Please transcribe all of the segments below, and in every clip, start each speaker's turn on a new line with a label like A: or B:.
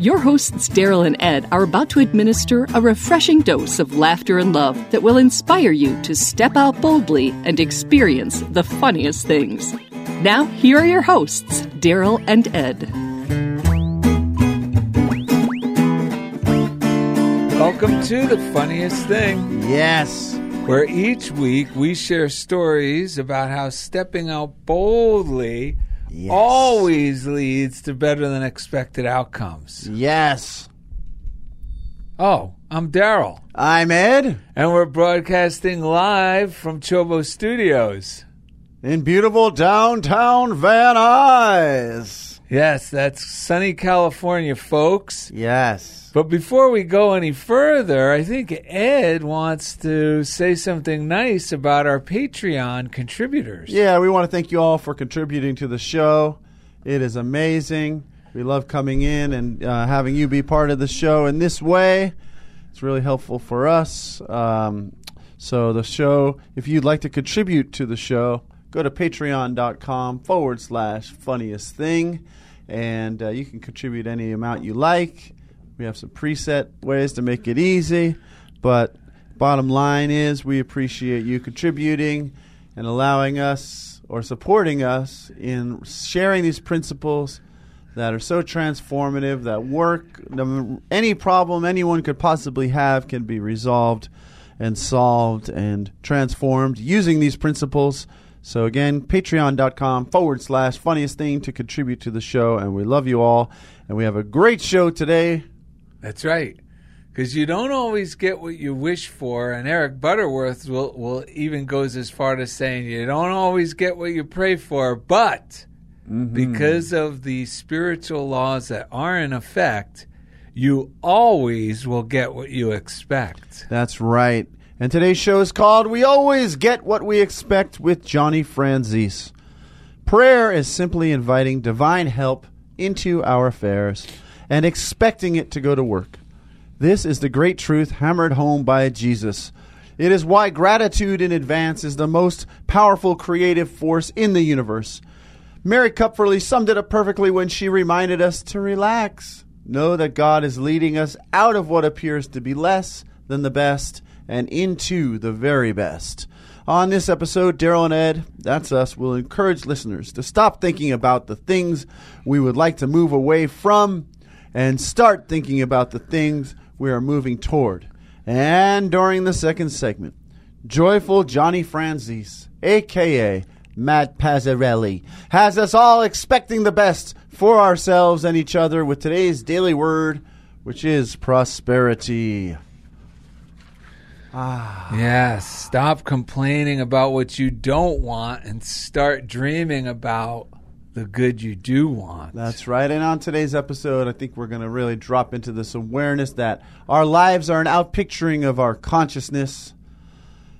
A: Your hosts, Daryl and Ed, are about to administer a refreshing dose of laughter and love that will inspire you to step out boldly and experience the funniest things. Now, here are your hosts, Daryl and Ed.
B: Welcome to the funniest thing,
C: Yes.
B: where each week we share stories about how stepping out boldly
C: Yes.
B: always leads to better than expected outcomes.
C: Yes.
B: Oh, I'm Daryl,
C: I'm Ed
B: and we're broadcasting live from Chobo Studios.
C: in beautiful downtown Van Nuys.
B: Yes, that's sunny California, folks.
C: Yes.
B: But before we go any further, I think Ed wants to say something nice about our Patreon contributors.
C: Yeah, we want to thank you all for contributing to the show. It is amazing. We love coming in and uh, having you be part of the show in this way. It's really helpful for us. Um, so, the show, if you'd like to contribute to the show, go to patreon.com forward slash funniest thing, and uh, you can contribute any amount you like. We have some preset ways to make it easy, but bottom line is we appreciate you contributing and allowing us or supporting us in sharing these principles that are so transformative that work any problem anyone could possibly have can be resolved and solved and transformed using these principles so again patreon.com forward slash funniest thing to contribute to the show and we love you all and we have a great show today
B: That's right. Because you don't always get what you wish for, and Eric Butterworth will, will even goes as far as saying you don't always get what you pray for, but mm-hmm. because of the spiritual laws that are in effect, you always will get what you expect.
C: That's right. And today's show is called We Always Get What We Expect with Johnny Franzese. Prayer is simply inviting divine help into our affairs and expecting it to go to work. This is the great truth hammered home by Jesus. It is why gratitude in advance is the most powerful creative force in the universe. Mary Kupferle summed it up perfectly when she reminded us to relax. Know that God is leading us out of what appears to be less than the best and into the very best. On this episode, Daryl and Ed, that's us, will encourage listeners to stop thinking about the things we would like to move away from and start thinking about the things we are moving toward. And during the second segment, joyful Johnny Franzese, aka Matt Pazzarelli, has us all expecting the best for ourselves and each other with today's daily word, which is prosperity. Ah.
B: Yes, stop complaining about what you don't want and start dreaming about the good you do want.
C: That's right. And on today's episode, I think we're going to really drop into this awareness that our lives are an outpicturing of our consciousness.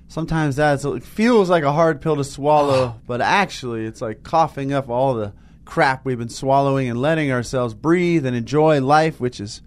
C: Sometimes that's it feels like a hard pill to swallow, oh. but actually, it's like coughing up all the crap we've been swallowing and letting ourselves breathe and enjoy life, which is.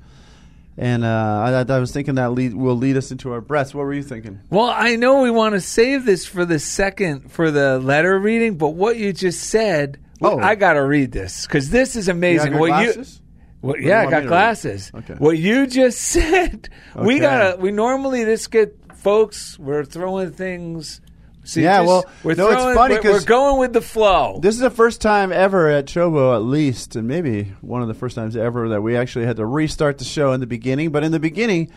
C: And uh, I, I was thinking that lead, will lead us into our breaths. What were you thinking?
B: Well, I know we want to save this for the second for the letter reading, but what you just said,
C: Oh.
B: I got to read this because this is amazing. what
C: glasses?
B: you, what,
C: do you
B: yeah, I got glasses.
C: Okay.
B: What you just said, we gotta. We normally just get folks. We're throwing things. See,
C: Yeah, well,
B: we're
C: no, it's
B: throwing,
C: funny
B: we're-
C: 'cause
B: we're going with the flow.
C: This is the first time ever at Chobo, at least, and maybe one of the first times ever that we actually had to restart the show in the beginning. But in the beginning,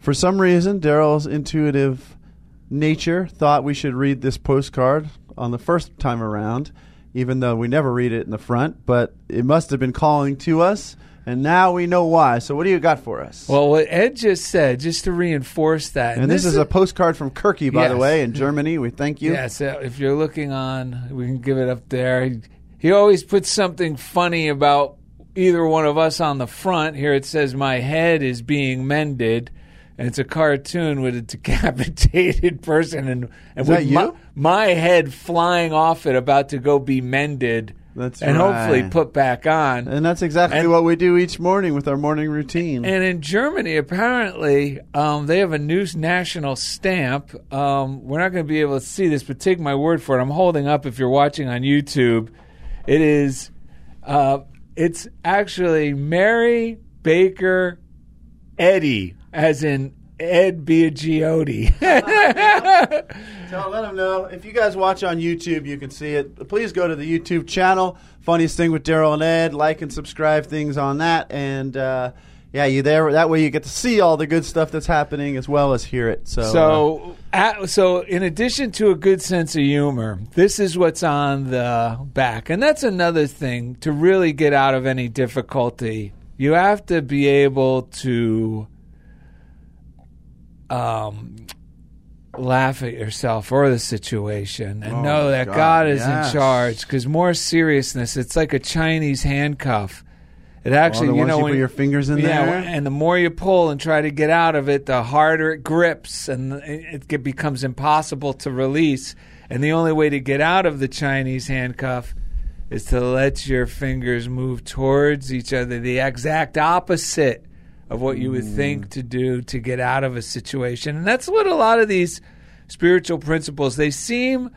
C: for some reason, Daryl's intuitive nature thought we should read this postcard on the first time around, even though we never read it in the front. But it must have been calling to us, and now we know why. So, what do you got for us?
B: well, what Ed just said, just to reinforce that,
C: and this, is a postcard from Kirky, by the way, in Germany. We thank you.
B: Yes, uh, if you're looking on, we can give it up there. He, he always puts something funny about either one of us on the front. Here it says, My head is being mended. and it's a cartoon with a decapitated person and, and with? My, my head flying off it, about to go be mended
C: That's
B: and hopefully put back on.
C: And that's exactly
B: And-
C: what we do each morning with our morning routine.
B: And in Germany, apparently, um, they have a new national stamp. Um, we're not going to be able to see this, but take my word for it. I'm holding up if you're watching on YouTube. It is, uh, it's actually Mary Baker Eddy, as in Ed Biagiotti.
C: So let them know. If you guys watch on YouTube, you can see it. Please go to the YouTube channel, Funniest Thing with Daryl and Ed. Like and subscribe things on that. And uh, yeah, you there. That way you get to see all the good stuff that's happening as well as hear it. So, uh,
B: So, at, so in addition to a good sense of humor, this is what's on the back, and that's another thing to really get out of any difficulty. You have to be able to um, laugh at yourself or the situation, and
C: Oh,
B: know that
C: God,
B: God, is
C: yes.
B: in charge. Because more seriousness, it's like a Chinese handcuff. It actually,
C: the
B: you know,
C: you
B: when
C: put your fingers in
B: yeah,
C: there?
B: and the more you pull and try to get out of it, the harder it grips, and it it becomes impossible to release. And the only way to get out of the Chinese handcuff is to let your fingers move towards each other, the exact opposite of what you would
C: Mm.
B: think to do to get out of a situation. And that's what a lot of these spiritual principles they seem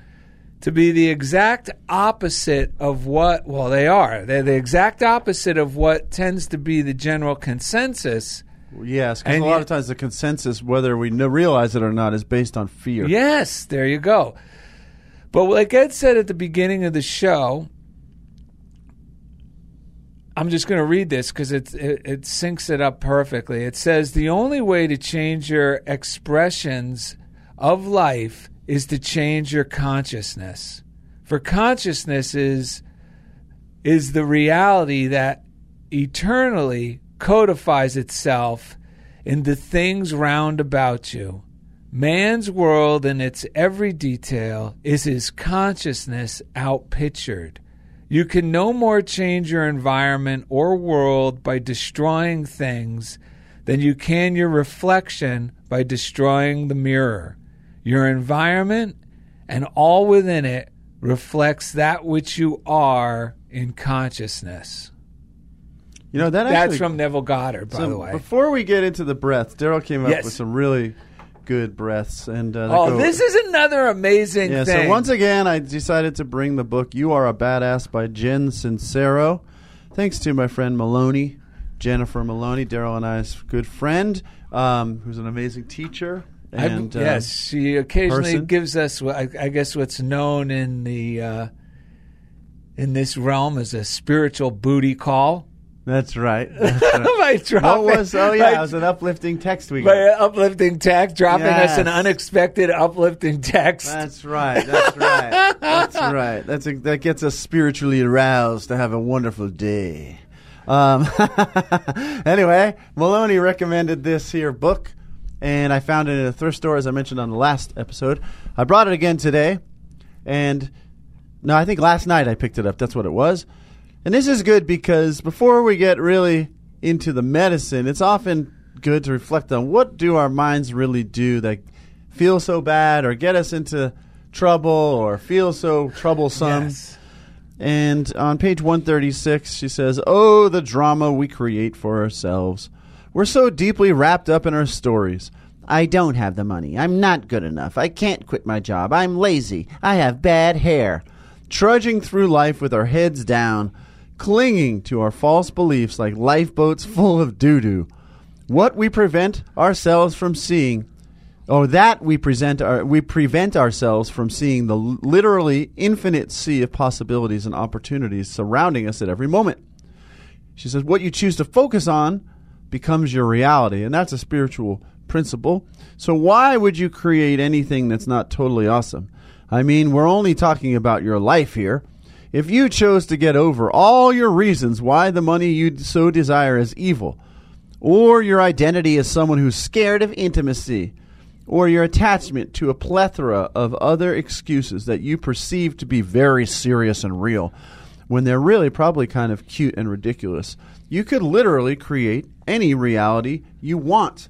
B: to be the exact opposite of what well they are they're the exact opposite of what tends to be the general consensus
C: yes, because a lot of times the consensus, whether we realize it or not, is based on fear.
B: yes there you go but like ed said at the beginning of the show i'm just going to read this because it, it, syncs it up perfectly it says the only way to change your expressions of life is to change your consciousness for consciousness is is the reality that eternally codifies itself in the things round about you. Man's world in its every detail is his consciousness outpictured. You can no more change your environment or world by destroying things than you can your reflection by destroying the mirror. Your environment and all within it reflects that which you are in consciousness.
C: You know that
B: That's from Neville Goddard, by
C: so
B: the way.
C: Before we get into the breath, Daryl came up
B: Yes.
C: with some really good breaths, and uh,
B: Oh,
C: go-
B: this is another amazing
C: Yeah,
B: thing.
C: so once again, I decided to bring the book "You Are a Badass" by Jen Sincero. Thanks to my friend Maloney, Jennifer Maloney, Daryl and I's good friend, um, who's an amazing teacher.
B: I-
C: And uh,
B: she occasionally
C: person.
B: gives us, I, I guess, what's known in the uh, in this realm as a spiritual booty call.
C: That's right. That's right.
B: by
C: what was? Oh yeah,
B: by,
C: it was an uplifting text we
B: by
C: got.
B: uplifting text, dropping us an unexpected uplifting text.
C: That's right. That's right. That's right. That's a, that gets us spiritually aroused to have a wonderful day. Um, anyway, Maloney recommended this here book, and I found it in a thrift store, as I mentioned on the last episode. I brought it again today, and no, I think last night I picked it up. That's what it was. And this is good because before we get really into the medicine, it's often good to reflect on what do our minds really do that feel so bad or get us into trouble or feel so troublesome.
B: Yes.
C: And on page 136, she says, Oh, the drama we create for ourselves. We're so deeply wrapped up in our stories. I don't have the money. I'm not good enough. I can't quit my job. I'm lazy. I have bad hair. Trudging through life with our heads down, clinging to our false beliefs like lifeboats full of doo doo. What we prevent ourselves from seeing or that we present our, we prevent ourselves from seeing the literally infinite sea of possibilities and opportunities surrounding us at every moment. She says, What you choose to focus on becomes your reality, and that's a spiritual principle. So, why would you create anything that's not totally awesome? I mean, we're only talking about your life here. If you chose to get over all your reasons why the money you so desire is evil, or your identity as someone who's scared of intimacy, or your attachment to a plethora of other excuses that you perceive to be very serious and real, when they're really probably kind of cute and ridiculous. You could literally create any reality you want.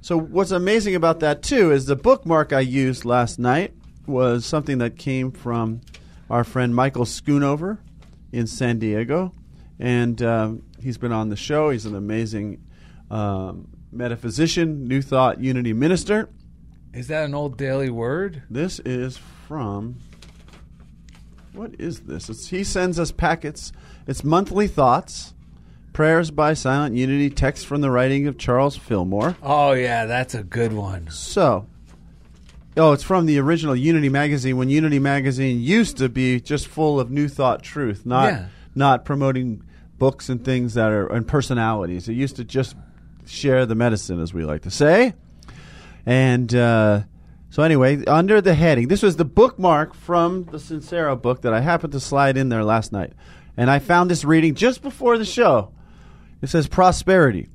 C: So what's amazing about that too is the bookmark I used last night was something that came from our friend Michael Schoonover in San Diego, and um, he's been on the show. He's an amazing um, metaphysician, New Thought Unity minister.
B: Is that an old daily word?
C: This is from what is this? It's, he sends us packets. It's monthly thoughts, prayers by Silent Unity, text from the writing of Charles Fillmore.
B: Oh yeah, that's a good one.
C: So, oh, it's from the original Unity magazine when Unity magazine used to be just full of new thought truth, not
B: Yeah.
C: not promoting books and things that are and personalities. It used to just share the medicine, as we like to say. And uh, so, anyway, under the heading, this was the bookmark from the Sincero book that I happened to slide in there last night, and I found this reading just before the show. It says prosperity.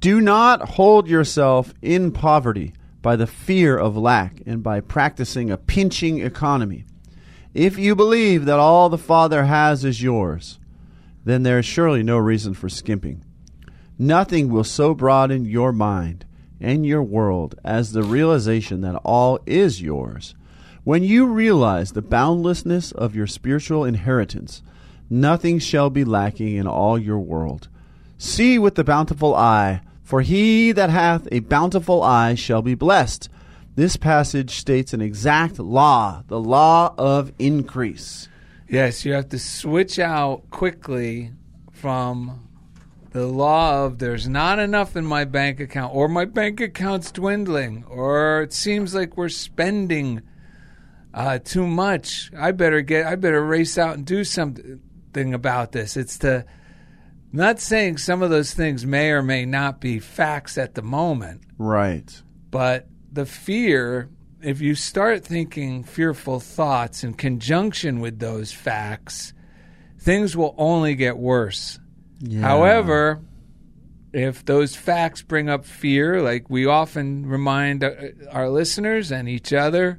C: Do not hold yourself in poverty by the fear of lack and by practicing a pinching economy. If you believe that all the Father has is yours, then there is surely no reason for skimping. Nothing will so broaden your mind and your world as the realization that all is yours. When you realize the boundlessness of your spiritual inheritance, nothing shall be lacking in all your world. See with the bountiful eye, for he that hath a bountiful eye shall be blessed. This passage states an exact law, the law of increase.
B: Yes, you have to switch out quickly from the law of there's not enough in my bank account, or my bank account's dwindling, or it seems like we're spending uh, too much. I better get. I better race out and do something about this. It's to not saying some of those things may or may not be facts at the moment,
C: Right.
B: but the fear, if you start thinking fearful thoughts in conjunction with those facts, things will only get worse. However, if those facts bring up fear, like we often remind uh, our listeners and each other,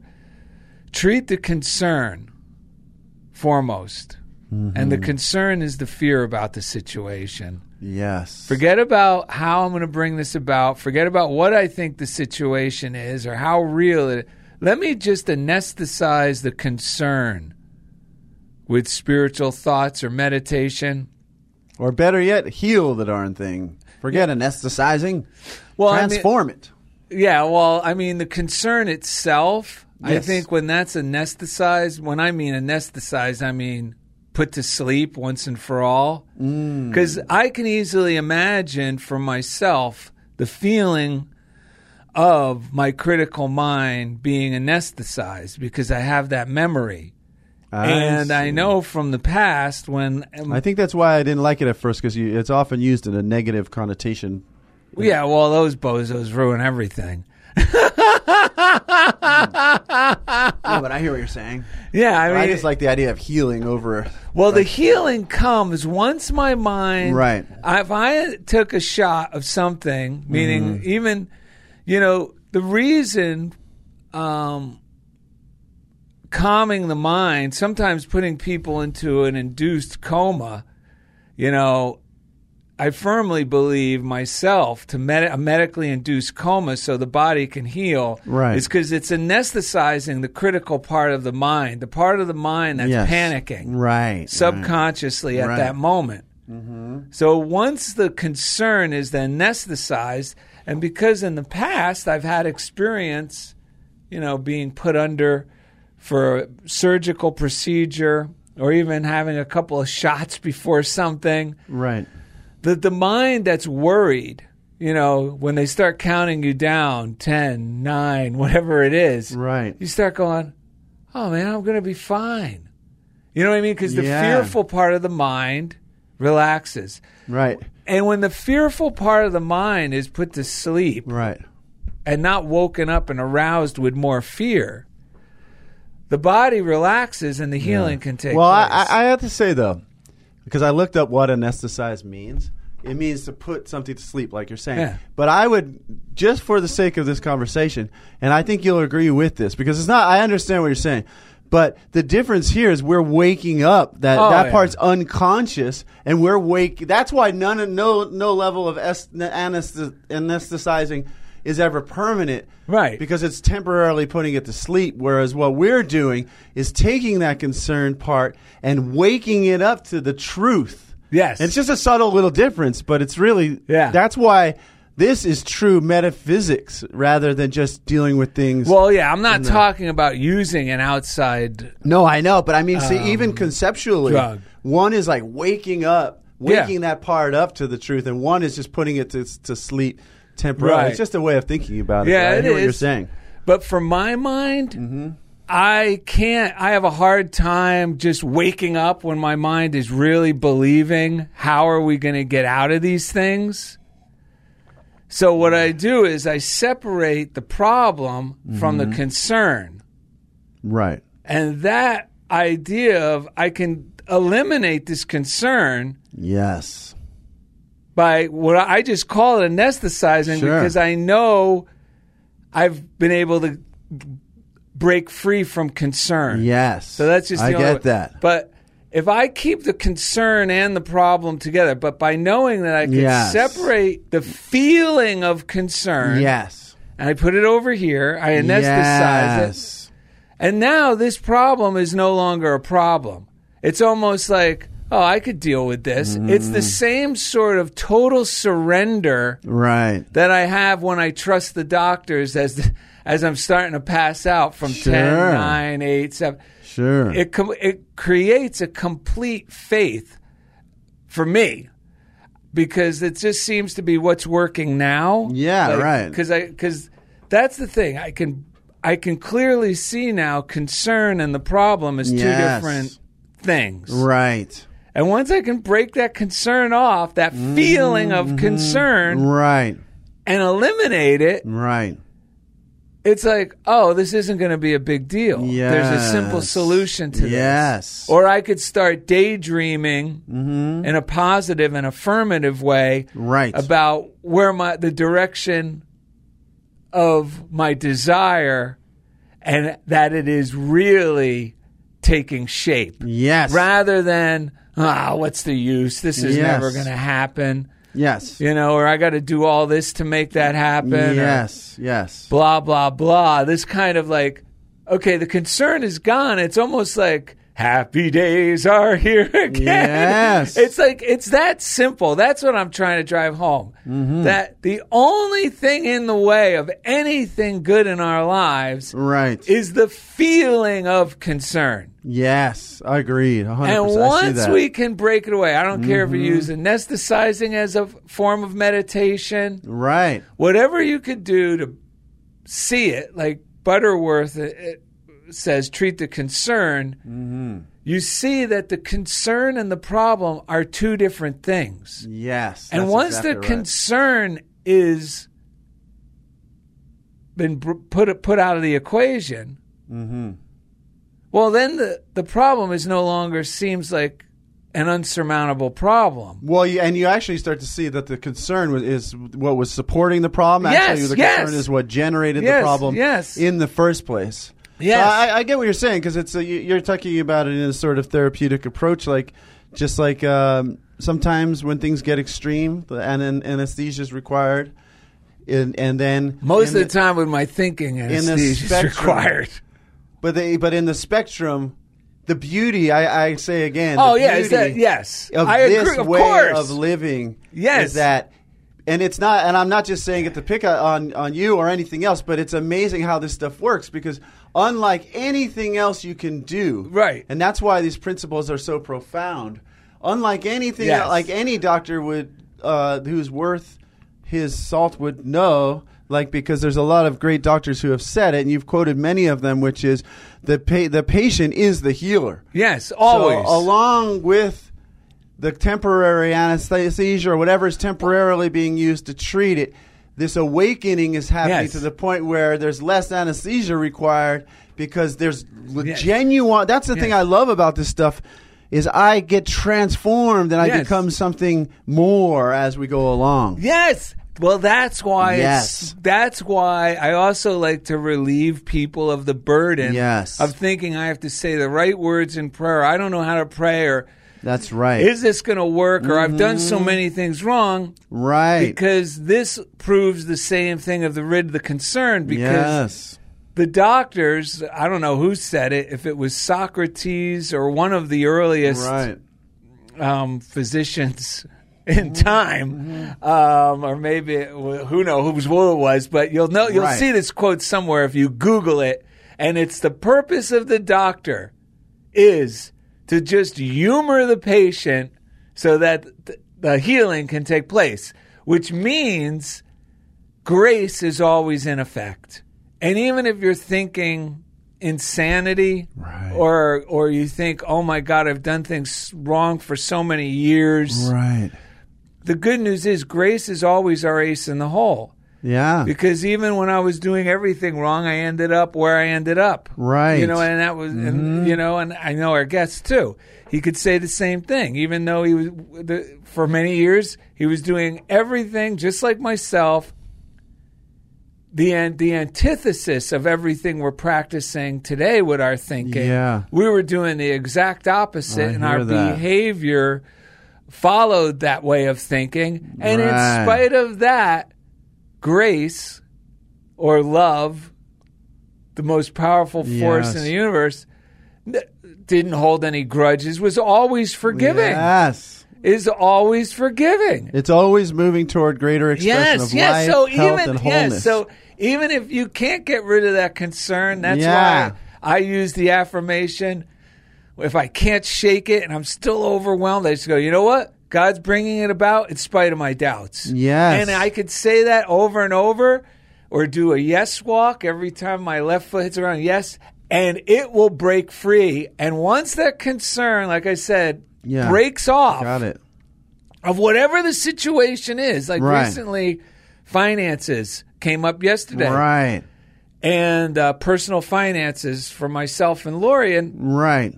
B: treat the concern foremost. And the concern is the fear about the situation.
C: Yes.
B: Forget about how I'm going to bring this about. Forget about what I think the situation is or how real it. Let me just anesthetize the concern with spiritual thoughts or meditation.
C: Or better yet, heal the darn thing. Forget anesthetizing.
B: Well, I mean-
C: transform it.
B: Yeah, well, I mean, the concern itself, I think when that's anesthetized, when I mean anesthetized, I mean put to sleep once and for all. Mm. Because I can easily imagine for myself the feeling of my critical mind being anesthetized because I have that memory. and I know from the past when um,
C: I think that's why I didn't like it at first because it's often used in a negative connotation.
B: Yeah, well, those bozos ruin everything.
C: yeah, but I hear what you're saying.
B: Yeah, I mean,
C: I just like the idea of healing over.
B: well, the healing comes once my mind.
C: Right.
B: If I took a shot of something, meaning even, you know, the reason um, calming the mind, sometimes putting people into an induced coma, you know, I firmly believe myself to med- a medically induced coma so the body can heal.
C: Right.
B: Is because it's anesthetizing the critical part of the mind, the part of the mind that's
C: Yes.
B: panicking
C: Right.
B: subconsciously at
C: Right.
B: that moment. Mm-hmm. So once the concern is then anesthetized, and because in the past I've had experience, you know, being put under for a surgical procedure or even having a couple of shots before something,
C: Right.
B: The the mind that's worried, you know, when they start counting you down 10, 9, whatever it is,
C: Right.
B: you start going, "Oh man, I'm going to be fine." You know what I mean? Because the
C: Yeah.
B: fearful part of the mind relaxes.
C: Right.
B: And when the fearful part of the mind is put to sleep
C: Right.
B: and not woken up and aroused with more fear, the body relaxes and the healing can take
C: Well. I I have to say though, because I looked up what anesthetize means. It means to put something to sleep, like you're saying.
B: Yeah.
C: But I would, just for the sake of this conversation, and I think you'll agree with this because it's not. I understand what you're saying, but the difference here is we're waking up. That
B: Oh,
C: that
B: yeah.
C: part's unconscious, and we're wake. That's why none of no no level of est- anesthe- anesthetizing is ever permanent.
B: Right.
C: Because it's temporarily putting it to sleep. Whereas what we're doing is taking that concerned part and waking it up to the truth.
B: Yes.
C: And it's just a subtle little difference, but it's really,
B: Yeah.
C: that's why this is true metaphysics rather than just dealing with things.
B: Well, yeah, I'm not talking about using an outside.
C: no, I know, but I mean, see, um, even conceptually,
B: drug.
C: one is like waking up,
B: Yeah.
C: waking that part up to the truth, and one is just putting it to, to sleep temporarily.
B: Right.
C: It's just a way of thinking about it.
B: Yeah,
C: I
B: it
C: hear what you're saying.
B: But for my mind, mm-hmm. I can't. I have a hard time just waking up when my mind is really believing. How are we going to get out of these things? So what I do is I separate the problem from the mm-hmm. concern.
C: Right.
B: And that idea of I can eliminate this concern
C: Yes.
B: By what I just call it anesthetizing
C: Sure.
B: because I know I've been able to break free from concern.
C: Yes.
B: So that's just the
C: I
B: only
C: get
B: way.
C: that.
B: But if I keep the concern and the problem together, but by knowing that I can
C: Yes.
B: separate the feeling of concern
C: Yes.
B: and I put it over here, I anesthetize it,
C: yes.
B: and now this problem is no longer a problem. It's almost like, oh, I could deal with this. It's
C: Mm.
B: the same sort of total surrender
C: Right.
B: that I have when I trust the doctors as as I'm starting to pass out from
C: Sure.
B: 10, 9, 8, 7.
C: Sure.
B: It, com- it creates a complete faith for me because it just seems to be what's working now.
C: Yeah, right.
B: Because I because that's the thing. I can I can clearly see now concern and the problem as two different things.
C: right.
B: And once I can break that concern off, that feeling of mm-hmm. concern,
C: Right.
B: and eliminate it,
C: Right.
B: it's like, oh, this isn't going to be a big deal. There's a simple solution to
C: Yes.
B: this. Or I could start daydreaming mm-hmm. in a positive and affirmative way
C: Right.
B: about where my the direction of my desire and that it is really taking shape
C: Yes.
B: rather than ah what's the use this is
C: Yes.
B: never going to happen
C: Yes.
B: you know or i got to do all this to make that happen
C: Yes. Yes.
B: blah blah blah this kind of like okay the concern is gone it's almost like happy days are here again
C: Yes.
B: it's like it's that simple that's what i'm trying to drive home
C: Mm-hmm.
B: that the only thing in the way of anything good in our lives
C: Right.
B: is the feeling of concern
C: yes. I agreed. 100%.
B: and once.
C: Mm-hmm.
B: we can break it away i don't care if you use anesthetizing as a form of meditation
C: Right.
B: whatever you could do to see it, like Butterworth uh, says, treat the concern.
C: Mm-hmm.
B: You see that the concern and the problem are two different things.
C: Yes.
B: and once
C: exactly
B: the
C: right.
B: concern is been put put out of the equation,
C: Mm-hmm.
B: well, then the the problem is no longer seems like an unsurmountable problem.
C: Well, and you actually start to see that the concern is what was supporting the problem.
B: Yes,
C: Actually, the
B: yes.
C: concern is what generated
B: Yes,
C: the problem
B: yes.
C: in the first place.
B: Yes.
C: So I, I get what you're saying because it's a, you- you're talking about it in a sort of therapeutic approach, like just like um, sometimes when things get extreme, the an, an, anesthesia is required, and, and then
B: Most of the time, with my thinking,
C: the
B: anesthesia is required.
C: But they, but in the spectrum, the beauty I, I say again.
B: Oh
C: the
B: yeah, is that yes?
C: Of
B: I
C: this
B: agree. Of
C: way
B: course.
C: of living.
B: Yes.
C: is that. And it's not, and I'm not just saying it to pick on on you or anything else, but it's amazing how this stuff works because unlike anything else you can do,
B: Right.
C: and that's why these principles are so profound. Unlike anything,
B: Yes.
C: like any doctor would, uh, who's worth his salt would know, like because there's a lot of great doctors who have said it, and you've quoted many of them, which is the pa- the patient is the healer.
B: yes, always.
C: So along with the temporary anesthesia or whatever is temporarily being used to treat it, this awakening is happening
B: Yes.
C: to the point where there's less anesthesia required because there's
B: Yes.
C: genuine. That's the thing I love about this stuff. Is I get transformed and I
B: Yes.
C: become something more as we go along.
B: yes. Well, that's why.
C: Yes.
B: That's why I also like to relieve people of the burden.
C: Yes.
B: Of thinking I have to say the right words in prayer. I don't know how to pray, or
C: That's right.
B: Is this going to work? Or I've done so many things wrong
C: right.
B: because this proves the same thing of the rid the concern because
C: yes.
B: the doctors, I don't know who said it, if it was Socrates or one of the earliest
C: Right.
B: um, physicians in time, um, or maybe it, who know whose who it was, but you'll know you'll
C: Right.
B: see this quote somewhere if you Google it, and it's the purpose of the doctor is to just humor the patient so that th- the healing can take place, which means grace is always in effect. And even if you're thinking insanity
C: Right.
B: or or you think, "Oh my god, I've done things wrong for so many years."
C: Right.
B: The good news is grace is always our ace in the hole.
C: Yeah.
B: Because even when I was doing everything wrong, I ended up where I ended up.
C: Right.
B: You know, and that was, and, mm-hmm. you know, and I know our guest too. He could say the same thing, even though he was, the, for many years, he was doing everything just like myself. The, the antithesis of everything we're practicing today with our thinking.
C: Yeah.
B: We were doing the exact opposite,
C: I
B: and our
C: that.
B: behavior followed that way of thinking. And in spite of that, grace or love, the most powerful force
C: Yes.
B: in the universe, didn't hold any grudges, was always forgiving.
C: Yes.
B: Is always forgiving.
C: It's always moving toward greater expression
B: Yes,
C: of
B: yes.
C: life,
B: So
C: health,
B: even
C: and
B: yes,
C: wholeness.
B: so even if you can't get rid of that concern, that's
C: Yeah.
B: why I use the affirmation. If I can't shake it and I'm still overwhelmed, I just go, you know what? God's bringing it about in spite of my doubts.
C: Yes.
B: And I could say that over and over or do a yes walk every time my left foot hits around yes, and it will break free. And once that concern, like I said,
C: Yeah.
B: breaks off
C: Got it.
B: of whatever the situation is, like
C: Right.
B: recently, finances came up yesterday
C: Right.
B: and uh, personal finances for myself and Lori. And
C: Right.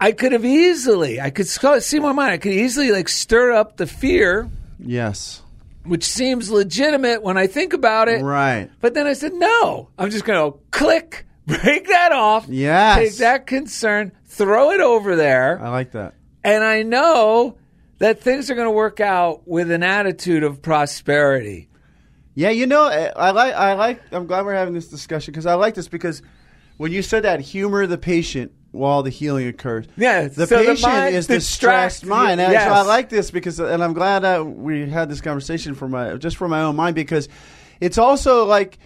B: I could have easily, I could see my mind, I could easily like stir up the fear,
C: Yes.
B: which seems legitimate when I think about it.
C: Right.
B: But then I said, no, I'm just going to click, break that off,
C: Yes.
B: take that concern, throw it over there,
C: I like that.
B: and I know that things are going to work out with an attitude of prosperity.
C: Yeah, you know, eh, I like. I like. I'm glad we're having this discussion because I like this because when you said that, humor the patient while the healing occurs.
B: Yeah,
C: the
B: so the
C: patient
B: mind
C: is the
B: distracts-
C: stressed mind. And
B: yes.
C: So I like this because, and I'm glad that we had this conversation for my just for my own mind because it's also like,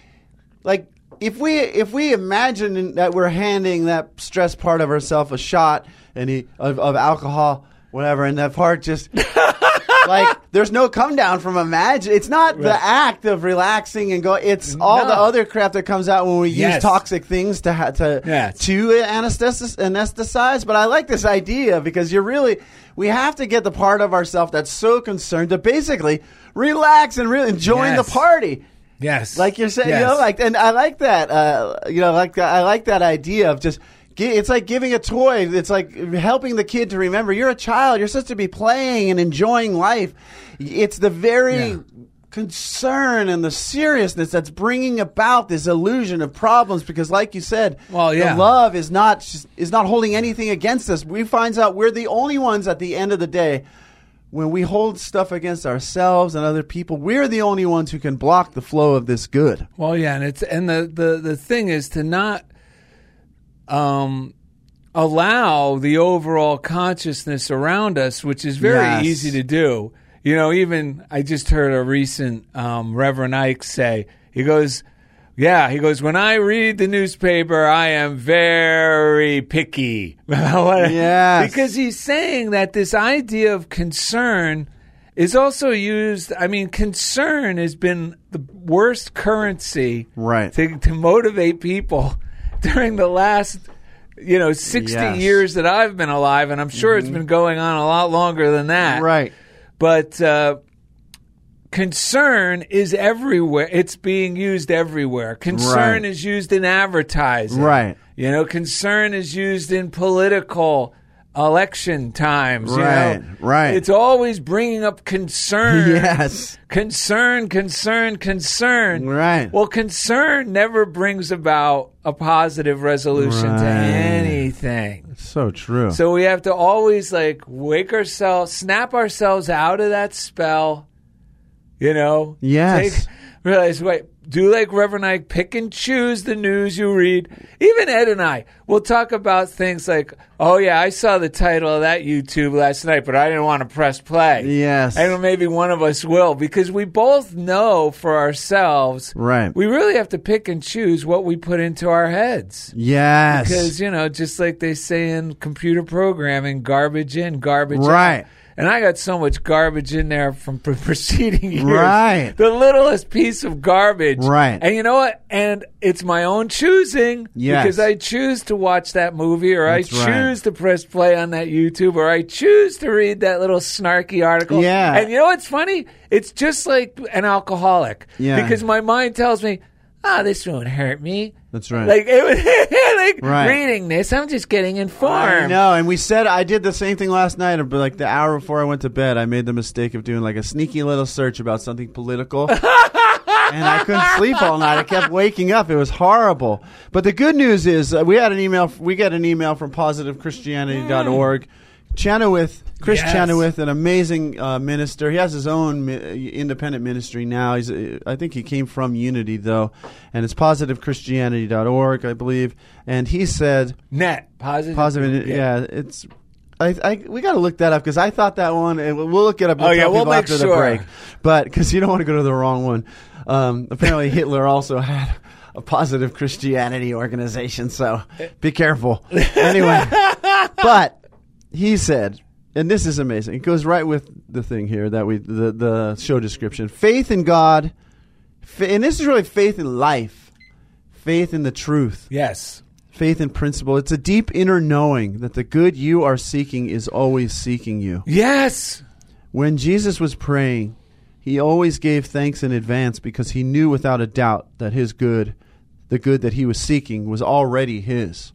C: like if we if we imagine that we're handing that stressed part of ourselves a shot and he of, of alcohol, whatever, and that part just like there's no come down from imagine. It's not the act of relaxing and go. It's all the other crap that comes out when we use toxic things to ha- to
B: Yes.
C: to anesthesis anesthetize. But I like this idea because you're really we have to get the part of ourselves that's so concerned to basically relax and really enjoying
B: Yes.
C: the party.
B: Yes.
C: Like you're saying,
B: Yes.
C: you know, like, and I like that. Uh, you know, like I like that idea of just. It's like giving a toy. It's like helping the kid to remember you're a child. You're supposed to be playing and enjoying life. It's the very
B: Yeah.
C: concern and the seriousness that's bringing about this illusion of problems. Because, like you said,
B: Well, yeah.
C: the love is not is not holding anything against us. We find out we're the only ones at the end of the day when we hold stuff against ourselves and other people, we're the only ones who can block the flow of this good.
B: Well, yeah, and it's and the the the thing is to not um allow the overall consciousness around us, which is very
C: Yes.
B: easy to do. You know, even I just heard a recent um, Reverend Ike say he goes. Yeah, he goes, when I read the newspaper, I am very picky.
C: Yes.
B: Because he's saying that this idea of concern is also used. I mean, concern has been the worst currency
C: Right.
B: to, to motivate people during the last, you know, 60
C: Yes. Mm-hmm.
B: years that I've been alive. And I'm sure it's been going on a lot longer than that.
C: Right.
B: But uh, concern is everywhere. It's being used everywhere. Concern
C: Right.
B: is used in advertising.
C: Right.
B: You know, concern is used in political election times. you
C: Right,
B: know?
C: right.
B: It's always bringing up concern.
C: Yes.
B: Concern, concern, concern.
C: Right.
B: Well, concern never brings about a positive resolution to
C: Right.
B: anything.
C: So true.
B: So we have to always like wake ourselves, snap ourselves out of that spell. You know,
C: Yes.
B: Take, realize, wait, do like Reverend Ike, pick and choose the news you read. Even Ed and I will talk about things like, oh yeah, I saw the title of that YouTube last night, but I didn't want to press play.
C: Yes.
B: and maybe one of us will because we both know for ourselves.
C: Right.
B: We really have to pick and choose what we put into our heads.
C: yes.
B: Because, you know, just like they say in computer programming, garbage in, garbage out.
C: Right.
B: out. And I got so much garbage in there from pre- preceding years.
C: Right.
B: The littlest piece of garbage.
C: Right.
B: And you know what? And it's my own choosing.
C: Yes.
B: Because I choose to watch that movie or
C: That's
B: I
C: right.
B: choose to press play on that YouTube or I choose to read that little snarky article.
C: Yeah.
B: And you know what's funny? It's just like an alcoholic.
C: Yeah.
B: Because my mind tells me, ah, this won't hurt me.
C: That's right.
B: Like it was like
C: Right.
B: reading this, I'm just getting informed.
C: I know, and we said I did the same thing last night. But like the hour before I went to bed, I made the mistake of doing like a sneaky little search about something political, and I couldn't sleep all night. I kept waking up. It was horrible. But the good news is uh, we had an email. We got an email from PositiveChristianity.org. Chenoweth, Chris
B: Yes.
C: Chenoweth, an amazing uh, minister. He has his own mi- independent ministry now. He's, uh, I think he came from Unity though, and it's PositiveChristianity.org, I believe. And he said,
B: Net positive.
C: Positive, yeah. it's. I, I we got to look that up because I thought that one. And we'll look it up. We'll
B: Oh, yeah, we'll make
C: after
B: sure.
C: the break. But because you don't want to go to the wrong one. Um, apparently, Hitler also had a positive Christianity organization, so be careful. Anyway, but he said, and this is amazing. It goes right with the thing here that we the the show description: faith in God, and this is really faith in life, faith in the truth
B: Yes.
C: faith in principle. It's a deep inner knowing that the good you are seeking is always seeking you.
B: Yes.
C: When Jesus was praying, he always gave thanks in advance because he knew without a doubt that his good, the good that he was seeking, was already his.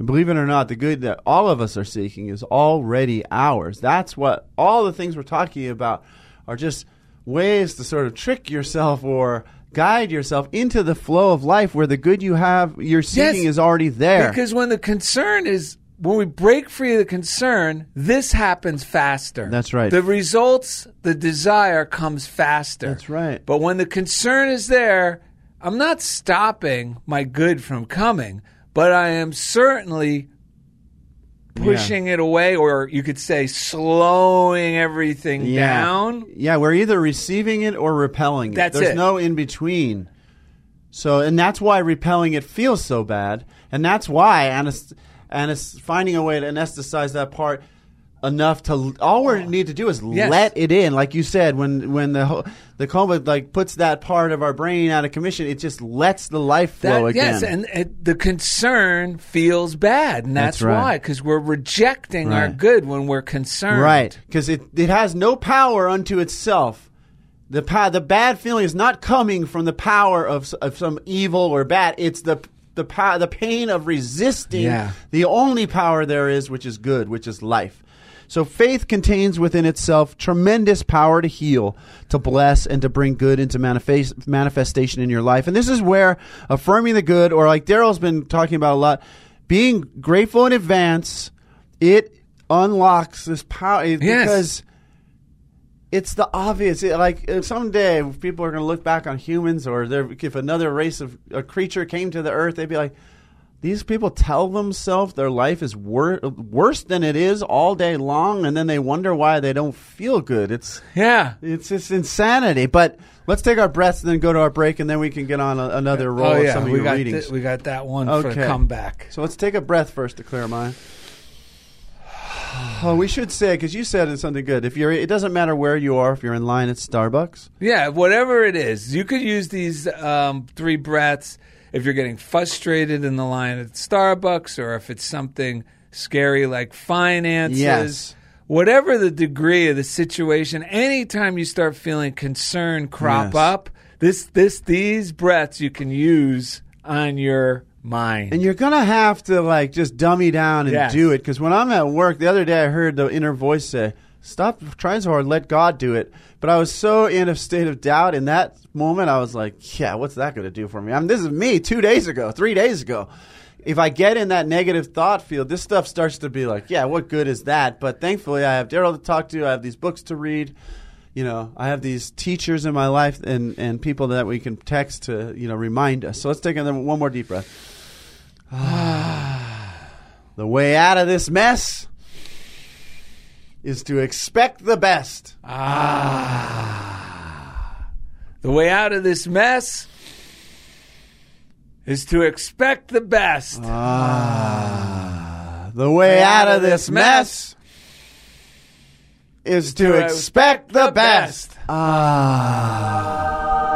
C: And believe it or not, the good that all of us are seeking is already ours. That's what all the things we're talking about are just ways to sort of trick yourself or guide yourself into the flow of life where the good you have you're seeking
B: Yes.
C: is already there.
B: Because when the concern is when we break free of the concern, this happens faster.
C: That's right.
B: The results, the desire comes faster.
C: That's right.
B: But when the concern is there, I'm not stopping my good from coming, but I am certainly pushing it away, or you could say slowing everything
C: yeah.
B: down.
C: Yeah, we're either receiving it or repelling it.
B: That's
C: There's
B: it.
C: no in between. So, and that's why repelling it feels so bad, and that's why anes- anes- finding a way to anesthetize that part enough to all we oh. need to do is
B: Yes.
C: let it in, like you said. When when the the coma like puts that part of our brain out of commission, it just lets the life flow
B: That-
C: again.
B: Yes, and it, the concern feels bad, and that's,
C: That's right.
B: why because we're rejecting our good when we're concerned.
C: Right, because it, it has no power unto itself. The pa- the bad feeling is not coming from the power of, of some evil or bad. It's the the pa- the pain of resisting
B: Yeah.
C: the only power there is, which is good, which is life. So faith contains within itself tremendous power to heal, to bless, and to bring good into manifest- manifestation in your life. And this is where affirming the good, or like Daryl's been talking about a lot, being grateful in advance, it unlocks this power
B: Yes.
C: because it's the obvious. It- like uh, someday, if people are going to look back on humans, or if another race of a creature came to the earth, they'd be like, "These people tell themselves their life is wor- worse than it is all day long, and then they wonder why they don't feel good." It's
B: Yeah.
C: it's just insanity. But let's take our breaths and then go to our break, and then we can get on a, another roll
B: oh
C: of
B: yeah,
C: some of
B: we
C: your
B: got
C: readings.
B: th- we got that one for
C: Okay.
B: the comeback.
C: So let's take a breath first to clear mind. Oh, we should say because you said it's something good. If you're, it doesn't matter where you are. If you're in line at Starbucks,
B: Yeah, whatever it is, you could use these um, three breaths if you're getting frustrated in the line at Starbucks, or if it's something scary like finances.
C: Yes.
B: Whatever the degree of the situation, anytime you start feeling concern crop
C: Yes.
B: up, this this these breaths you can use on your mind.
C: and you're gonna have to like just dummy down and
B: Yes.
C: do it. Because when I'm at work, the other day I heard the inner voice say, Stop trying so hard. Let God do it. But I was so in a state of doubt in that moment. I was like, yeah, what's that going to do for me? I mean, this is me two days ago, three days ago. If I get in that negative thought field, this stuff starts to be like, yeah, what good is that? But thankfully, I have Daryl to talk to. I have these books to read. You know, I have these teachers in my life and, and people that we can text to, you know, remind us. So let's take another, one more deep breath. the way out of this mess is to expect the best.
B: Ah. The way out of this mess is to expect the best.
C: Ah. The way out of this mess is to expect the best. Ah.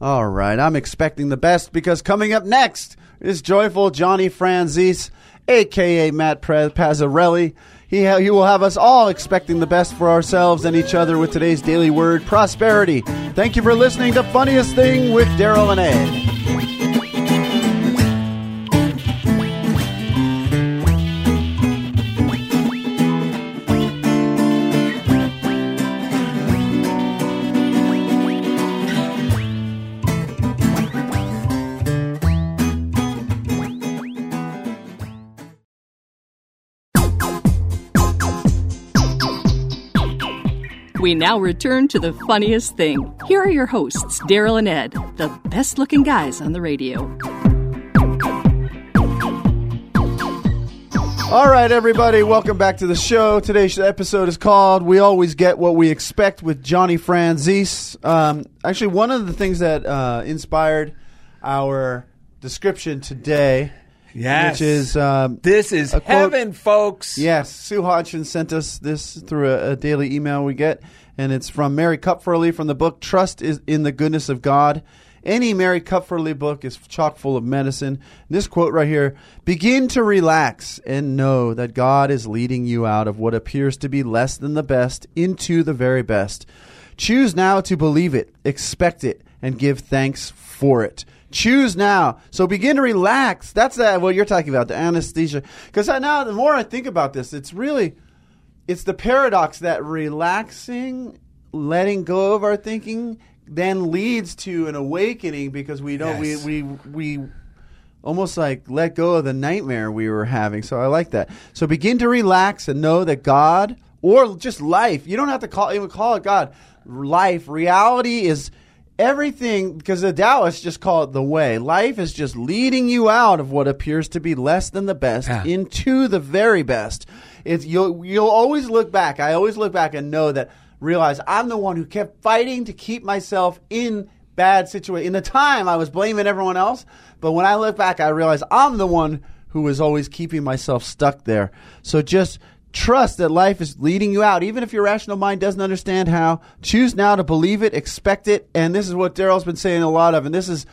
C: All right, I'm expecting the best because coming up next is joyful Johnny Franzese, aka Matt Pazzarelli. He, ha- he will have us all expecting the best for ourselves and each other with today's daily word, prosperity. Thank you for listening to Funniest Thing with Daryl and Ed.
A: We now return to the funniest thing. Here are your hosts, Daryl and Ed, the best looking guys on the radio.
C: All right, everybody, welcome back to the show. Today's episode is called "We Always Get What We Expect" with Johnny Franzese. Um, actually, one of the things that uh, inspired our description today,
B: Yes.
C: which is um,
B: this is
C: a quote-
B: heaven, folks.
C: Yes, Sue Hodgson sent us this through a, a daily email we get, and it's from Mary Kupferle from the book "Trust is in the Goodness of God." Any Mary Kupferle book is chock full of medicine. This quote right here: "Begin to relax and know that God is leading you out of what appears to be less than the best into the very best. Choose now to believe it, expect it, and give thanks for it." Choose now. So begin to relax. That's uh, what you're talking about, the anesthesia. Because now, the more I think about this, it's really, it's the paradox that relaxing, letting go of our thinking, then leads to an awakening because we don't,
B: Yes.
C: we, we, we almost like let go of the nightmare we were having. So I like that. So begin to relax and know that God or just life, you don't have to call even call it God. Life, reality is everything because the Taoists just call it the way. Life is just leading you out of what appears to be less than the best
B: Yeah.
C: into the very best. It's you'll you'll always look back. I always look back and know that realize I'm the one who kept fighting to keep myself in bad situation. In the time I was blaming everyone else, but when I look back I realize I'm the one who was always keeping myself stuck there. So just trust that life is leading you out even if your rational mind doesn't understand how. Choose now to believe it, expect it, and this is what Daryl's been saying a lot of and this is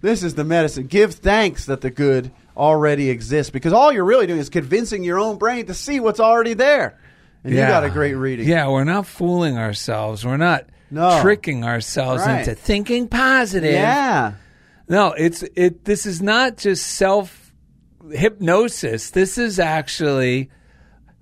C: this is the medicine. Give thanks that the good already exists because all you're really doing is convincing your own brain to see what's already there. And you got a great reading.
B: Yeah, we're not fooling ourselves. We're not
C: No.
B: tricking ourselves
C: Right.
B: into thinking positive.
C: Yeah.
B: No, it's it. This is not just self hypnosis. This is actually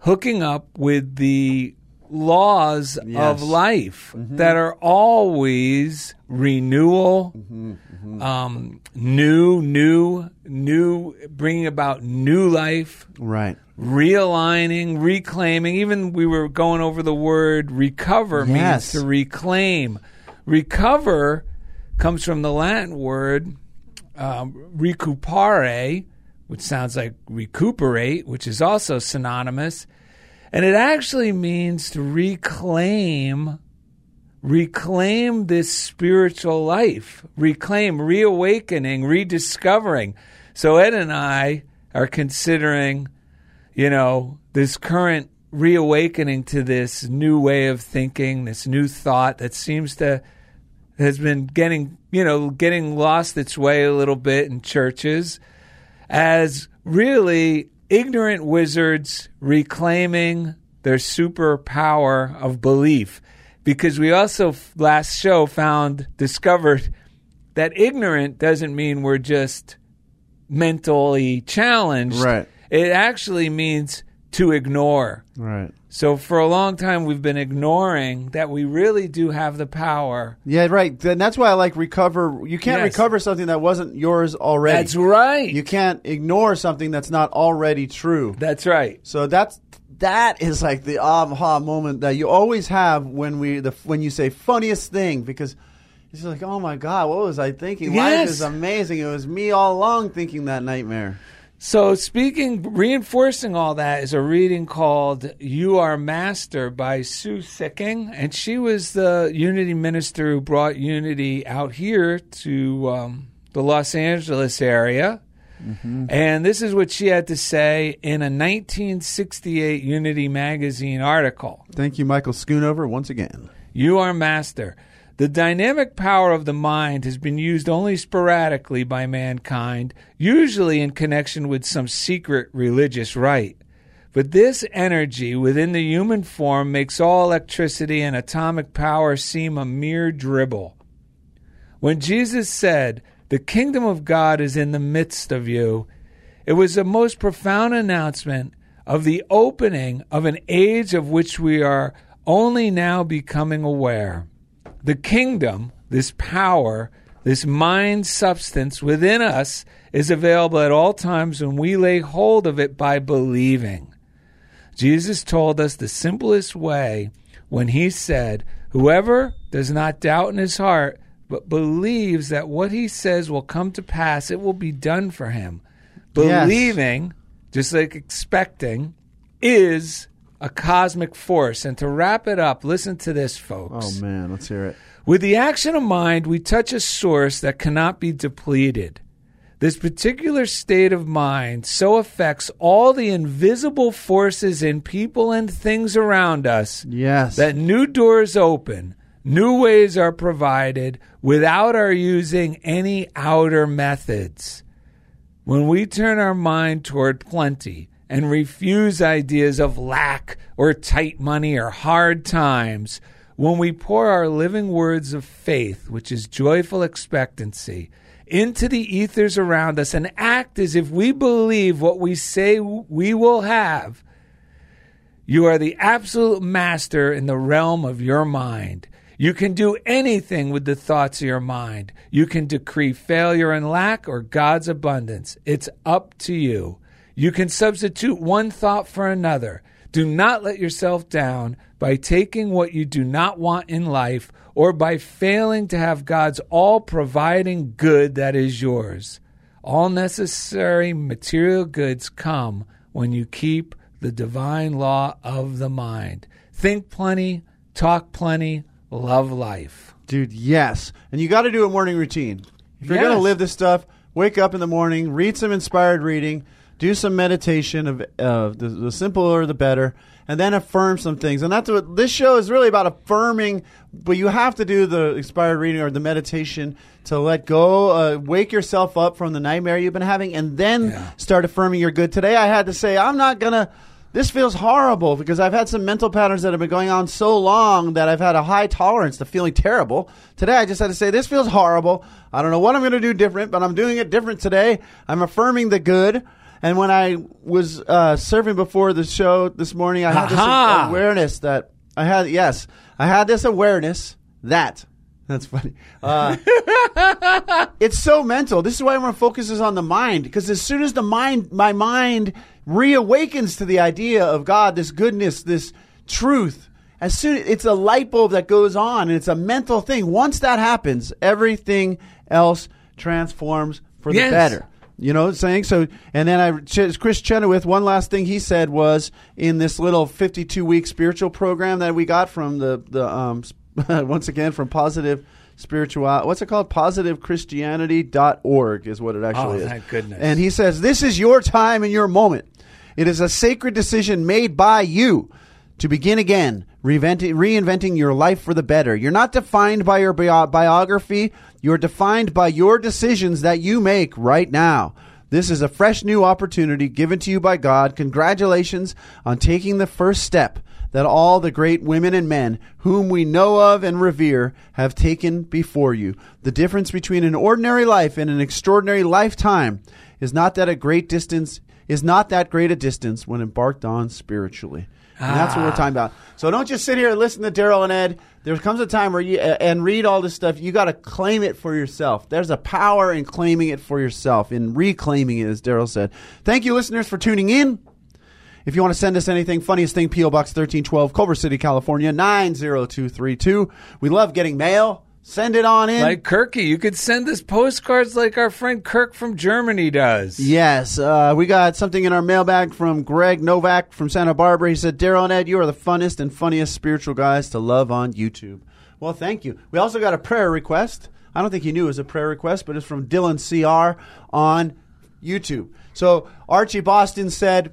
B: hooking up with the laws
C: Yes.
B: of life
C: Mm-hmm.
B: that are always renewal,
C: Mm-hmm,
B: Um, new, new, new, bringing about new life,
C: Right.
B: realigning, reclaiming. Even we were going over the word recover
C: Yes.
B: means to reclaim. Recover comes from the Latin word um, recuperare, which sounds like recuperate, which is also synonymous. And it actually means to reclaim reclaim this spiritual life, reclaim, reawakening, rediscovering. So Ed and I are considering, you know, this current reawakening to this new way of thinking, this new thought that seems to has been getting, you know, getting lost its way a little bit in churches as really ignorant wizards reclaiming their superpower of belief. Because we also last show found discovered that ignorant doesn't mean we're just mentally challenged.
C: Right.
B: It actually means to ignore.
C: Right.
B: So for a long time we've been ignoring that we really do have the power.
C: Yeah, right. And that's why I like recover. You can't
B: Yes.
C: recover something that wasn't yours already.
B: That's right.
C: You can't ignore something that's not already true.
B: That's right.
C: So that's that is like the aha moment that you always have when we the when you say funniest thing because it's like oh my god what was I thinking life
B: Yes.
C: is amazing it was me all along thinking that nightmare
B: So, speaking, reinforcing all that is a reading called You Are Master by Sue Sikking. And she was the Unity minister who brought Unity out here to um, the Los Angeles area. And this is what she had to say in a 1968 Unity magazine article.
C: thank you Michael Schoonover once again
B: You are master. The dynamic power of the mind has been used only sporadically by mankind, usually in connection with some secret religious rite. But this energy within the human form makes all electricity and atomic power seem a mere dribble. When Jesus said, The kingdom of God is in the midst of you, it was a most profound announcement of the opening of an age of which we are only now becoming aware. The kingdom, this power, this mind substance within us is available at all times when we lay hold of it by believing. Jesus told us the simplest way when he said, Whoever does not doubt in his heart, but believes that what he says will come to pass, it will be done for him.
C: Yes.
B: Believing, just like expecting, is a cosmic force. And to wrap it up, listen to this, folks.
C: oh man let's hear it
B: With the action of mind, we touch a source that cannot be depleted. This particular state of mind so affects all the invisible forces in people and things around us
C: yes
B: that new doors open, new ways are provided without our using any outer methods. When we turn our mind toward plenty and refuse ideas of lack or tight money or hard times, when we pour our living words of faith, which is joyful expectancy, into the ethers around us and act as if we believe what we say we will have, you are the absolute master in the realm of your mind. You can do anything with the thoughts of your mind. You can decree failure and lack or God's abundance. It's up to you. You can substitute one thought for another. Do not let yourself down by taking what you do not want in life or by failing to have God's all providing good that is yours. All necessary material goods come when you keep the divine law of the mind. Think plenty, talk plenty, love life.
C: dude yes and you got to do a morning routine if you're gonna live this stuff wake up in the morning read some inspired reading do some meditation of uh, the, the simpler the better and then affirm some things and that's what this show is really about affirming but you have to do the inspired reading or the meditation to let go uh, wake yourself up from the nightmare you've been having and then
B: Yeah.
C: start affirming your good today i had to say i'm not gonna this feels horrible because I've had some mental patterns that have been going on so long that I've had a high tolerance to feeling terrible. Today I just had to say, this feels horrible. I don't know what I'm going to do different, but I'm doing it different today. I'm affirming the good. And when I was uh, serving before the show this morning, I had this awareness that I had, yes, I had this awareness that. That's funny. Uh, it's so mental. This is why everyone focuses on the mind because as soon as the mind, my mind reawakens to the idea of God, this goodness, this truth, as soon it's a light bulb that goes on and it's a mental thing. Once that happens, everything else transforms for the
B: Yes.
C: better. You know what I'm saying? So, and then I, Chris Chenoweth, one last thing he said was in this little 52 week spiritual program that we got from the, the um, once again, from Positive Spiritual, what's it called? PositiveChristianity.org is what it actually
B: Oh,
C: is.
B: thank goodness.
C: And he says, This is your time and your moment. It is a sacred decision made by you to begin again, reinventing, reinventing your life for the better. You're not defined by your bio- biography, you're defined by your decisions that you make right now. This is a fresh new opportunity given to you by God. Congratulations on taking the first step. that all the great women and men whom we know of and revere have taken before you. The difference between an ordinary life and an extraordinary lifetime is not that a great distance is not that great a distance when embarked on spiritually. And that's what we're ah. talking about. So don't just sit here and listen to Daryl and Ed. There comes a time where you and read all this stuff. You got to claim it for yourself. There's a power in claiming it for yourself, in reclaiming it, as Daryl said. Thank you, listeners, for tuning in. If you want to send us anything, funniest thing, P.O. Box 1312, Culver City, California, 90232. We love getting mail. Send it on in.
B: Like Kirky, you could send us postcards like our friend Kirk from Germany does.
C: Yes, uh, we got something in our mailbag from Greg Novak from Santa Barbara. He said, Daryl and Ed, you are the funnest and funniest spiritual guys to love on YouTube. Well, thank you. We also got a prayer request. I don't think he knew it was a prayer request, but it's from Dylan CR on YouTube. So Archie Boston said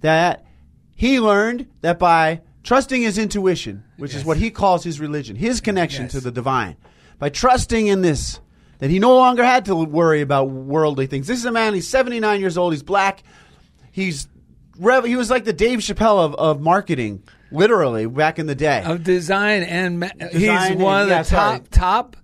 C: that he learned that by trusting his intuition, which is what he calls his religion, his connection
B: Yes.
C: to the divine, by trusting in this, that he no longer had to worry about worldly things. This is a man, he's 79 years old, he's black, he's rev- he was like the Dave Chappelle of, of marketing, literally, back in the day.
B: Of design and ma-
C: Design
B: he's
C: and-
B: one of the
C: sorry.
B: top top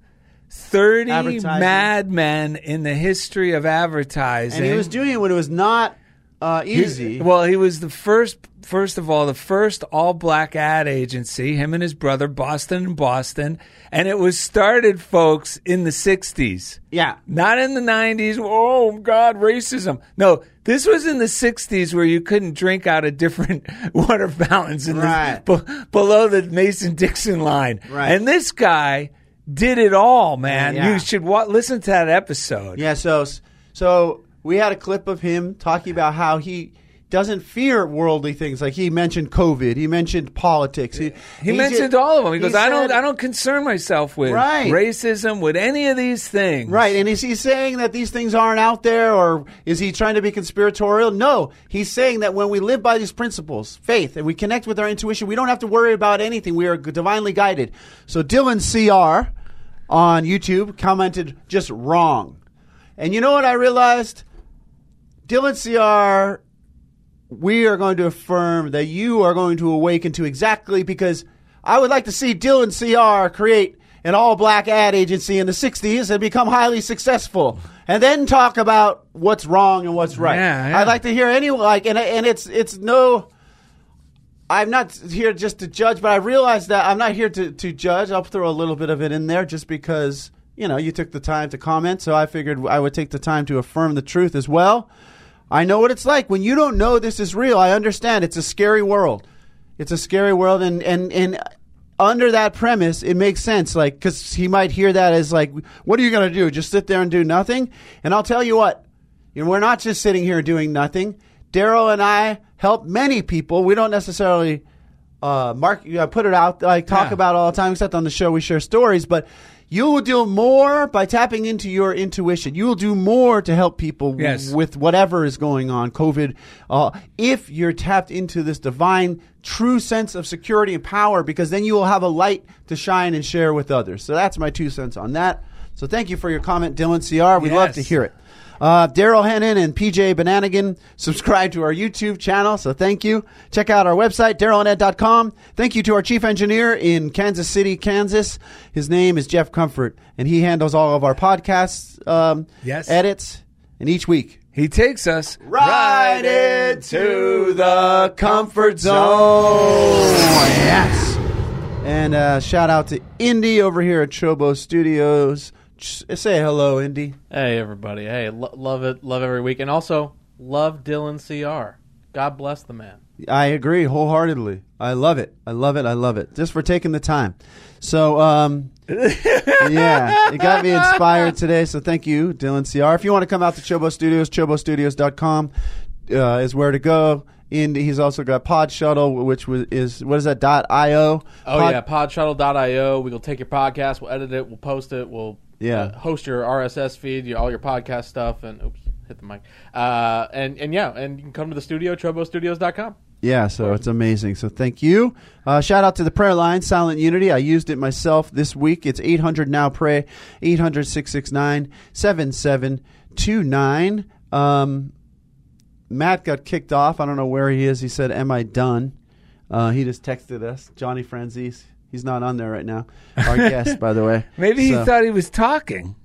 B: thirty madmen in the history of advertising.
C: and he was doing it when it was not uh,
B: He-
C: easy.
B: well, he was the first. First of all, the first all-black ad agency. Him and his brother, Boston and Boston, and it was started, folks, in the '60s.
C: yeah.
B: Not in the 90s. Oh, God, racism. No, this was in the 60s where you couldn't drink out of different water fountains in the-
C: Right.
B: be- below the Mason Dixon line.
C: Right.
B: And this guy did it all, man.
C: Yeah.
B: You should wa- listen to that episode.
C: Yeah, so so we had a clip of him talking about how he doesn't fear worldly things. Like he mentioned COVID, he mentioned politics. He,
B: He
C: he
B: mentioned
C: ju-
B: all of them. He goes, "I don't, I don't concern myself with
C: Right.
B: racism, with any of these things."
C: Right, and is he saying that these things aren't out there, or is he trying to be conspiratorial? No, he's saying that when we live by these principles, faith, and we connect with our intuition, we don't have to worry about anything. We are divinely guided. So Dylan CR on YouTube commented just wrong, and you know what I realized? Dylan CR, we are going to affirm that you are going to awaken to exactly because I would like to see Dylan CR create an all black ad agency in the 60s and become highly successful and then talk about what's wrong and what's right.
B: Yeah, yeah.
C: I'd like to hear any like and and it's it's no I'm not here just to judge, but I realize that I'm not here to, to judge. I'll throw a little bit of it in there just because, you know, you took the time to comment. So I figured I would take the time to affirm the truth as well. I know what it's like. When you don't know this is real, I understand. It's a scary world. It's a scary world. And, and, and under that premise, it makes sense. Like, because he might hear that as, like, what are you going to do? Just sit there and do nothing? And I'll tell you what, you know, we're not just sitting here doing nothing. Daryl and I help many people. We don't necessarily uh, mark, uh, put it out, like talk
B: Yeah.
C: about it all the time. Except on the show, we share stories. But you will do more by tapping into your intuition. You will do more to help people w-
B: Yes.
C: with whatever is going on, COVID. Uh, if you're tapped into this divine, true sense of security and power, because then you will have a light to shine and share with others. So that's my two cents on that. So thank you for your comment, Dylan CR. We'd love to hear it. Uh, Daryl Hennon and PJ Bananigan subscribe to our YouTube channel, so thank you. Check out our website, darylanded.com. Thank you to our chief engineer in Kansas City, Kansas. His name is Jeff Comfort, and he handles all of our podcasts um,
B: Yes.
C: edits, and each week.
B: He takes us
C: Right into the comfort zone. Yes. And uh, shout out to Indy over here at Chobo Studios. Say hello, Indy.
D: Hey everybody! Hey, lo- love it, love every week, and also love Dylan Cr. God bless the man.
C: I agree wholeheartedly. I love it. I love it. I love it. Just for taking the time. So, um, yeah, it got me inspired today. So thank you, Dylan CR. If you want to come out to Chobo Studios, chobostudios.com uh, is where to go. And he's also got Pod Shuttle, which was, is, what is that, dot .io?
D: Oh
C: Pod-
D: yeah, podshuttle.io. We will take your podcast, we'll edit it, we'll post it, we'll
C: Yeah.
D: uh, host your RSS feed, your, all your podcast stuff, and oops, hit the mic. Uh, and and yeah, and you can come to the studio, chobostudios.com.
C: Yeah, so it's amazing. So thank you. Uh, shout out to the prayer line, Silent Unity. I used it myself this week. It's 800 Now Pray, 800 669 7729. Um, Matt got kicked off. I don't know where he is. He said, Am I done? Uh, he just texted us, Johnny Franzese. He's not on there right now. Our guest, by the way.
B: Maybe he thought he was talking.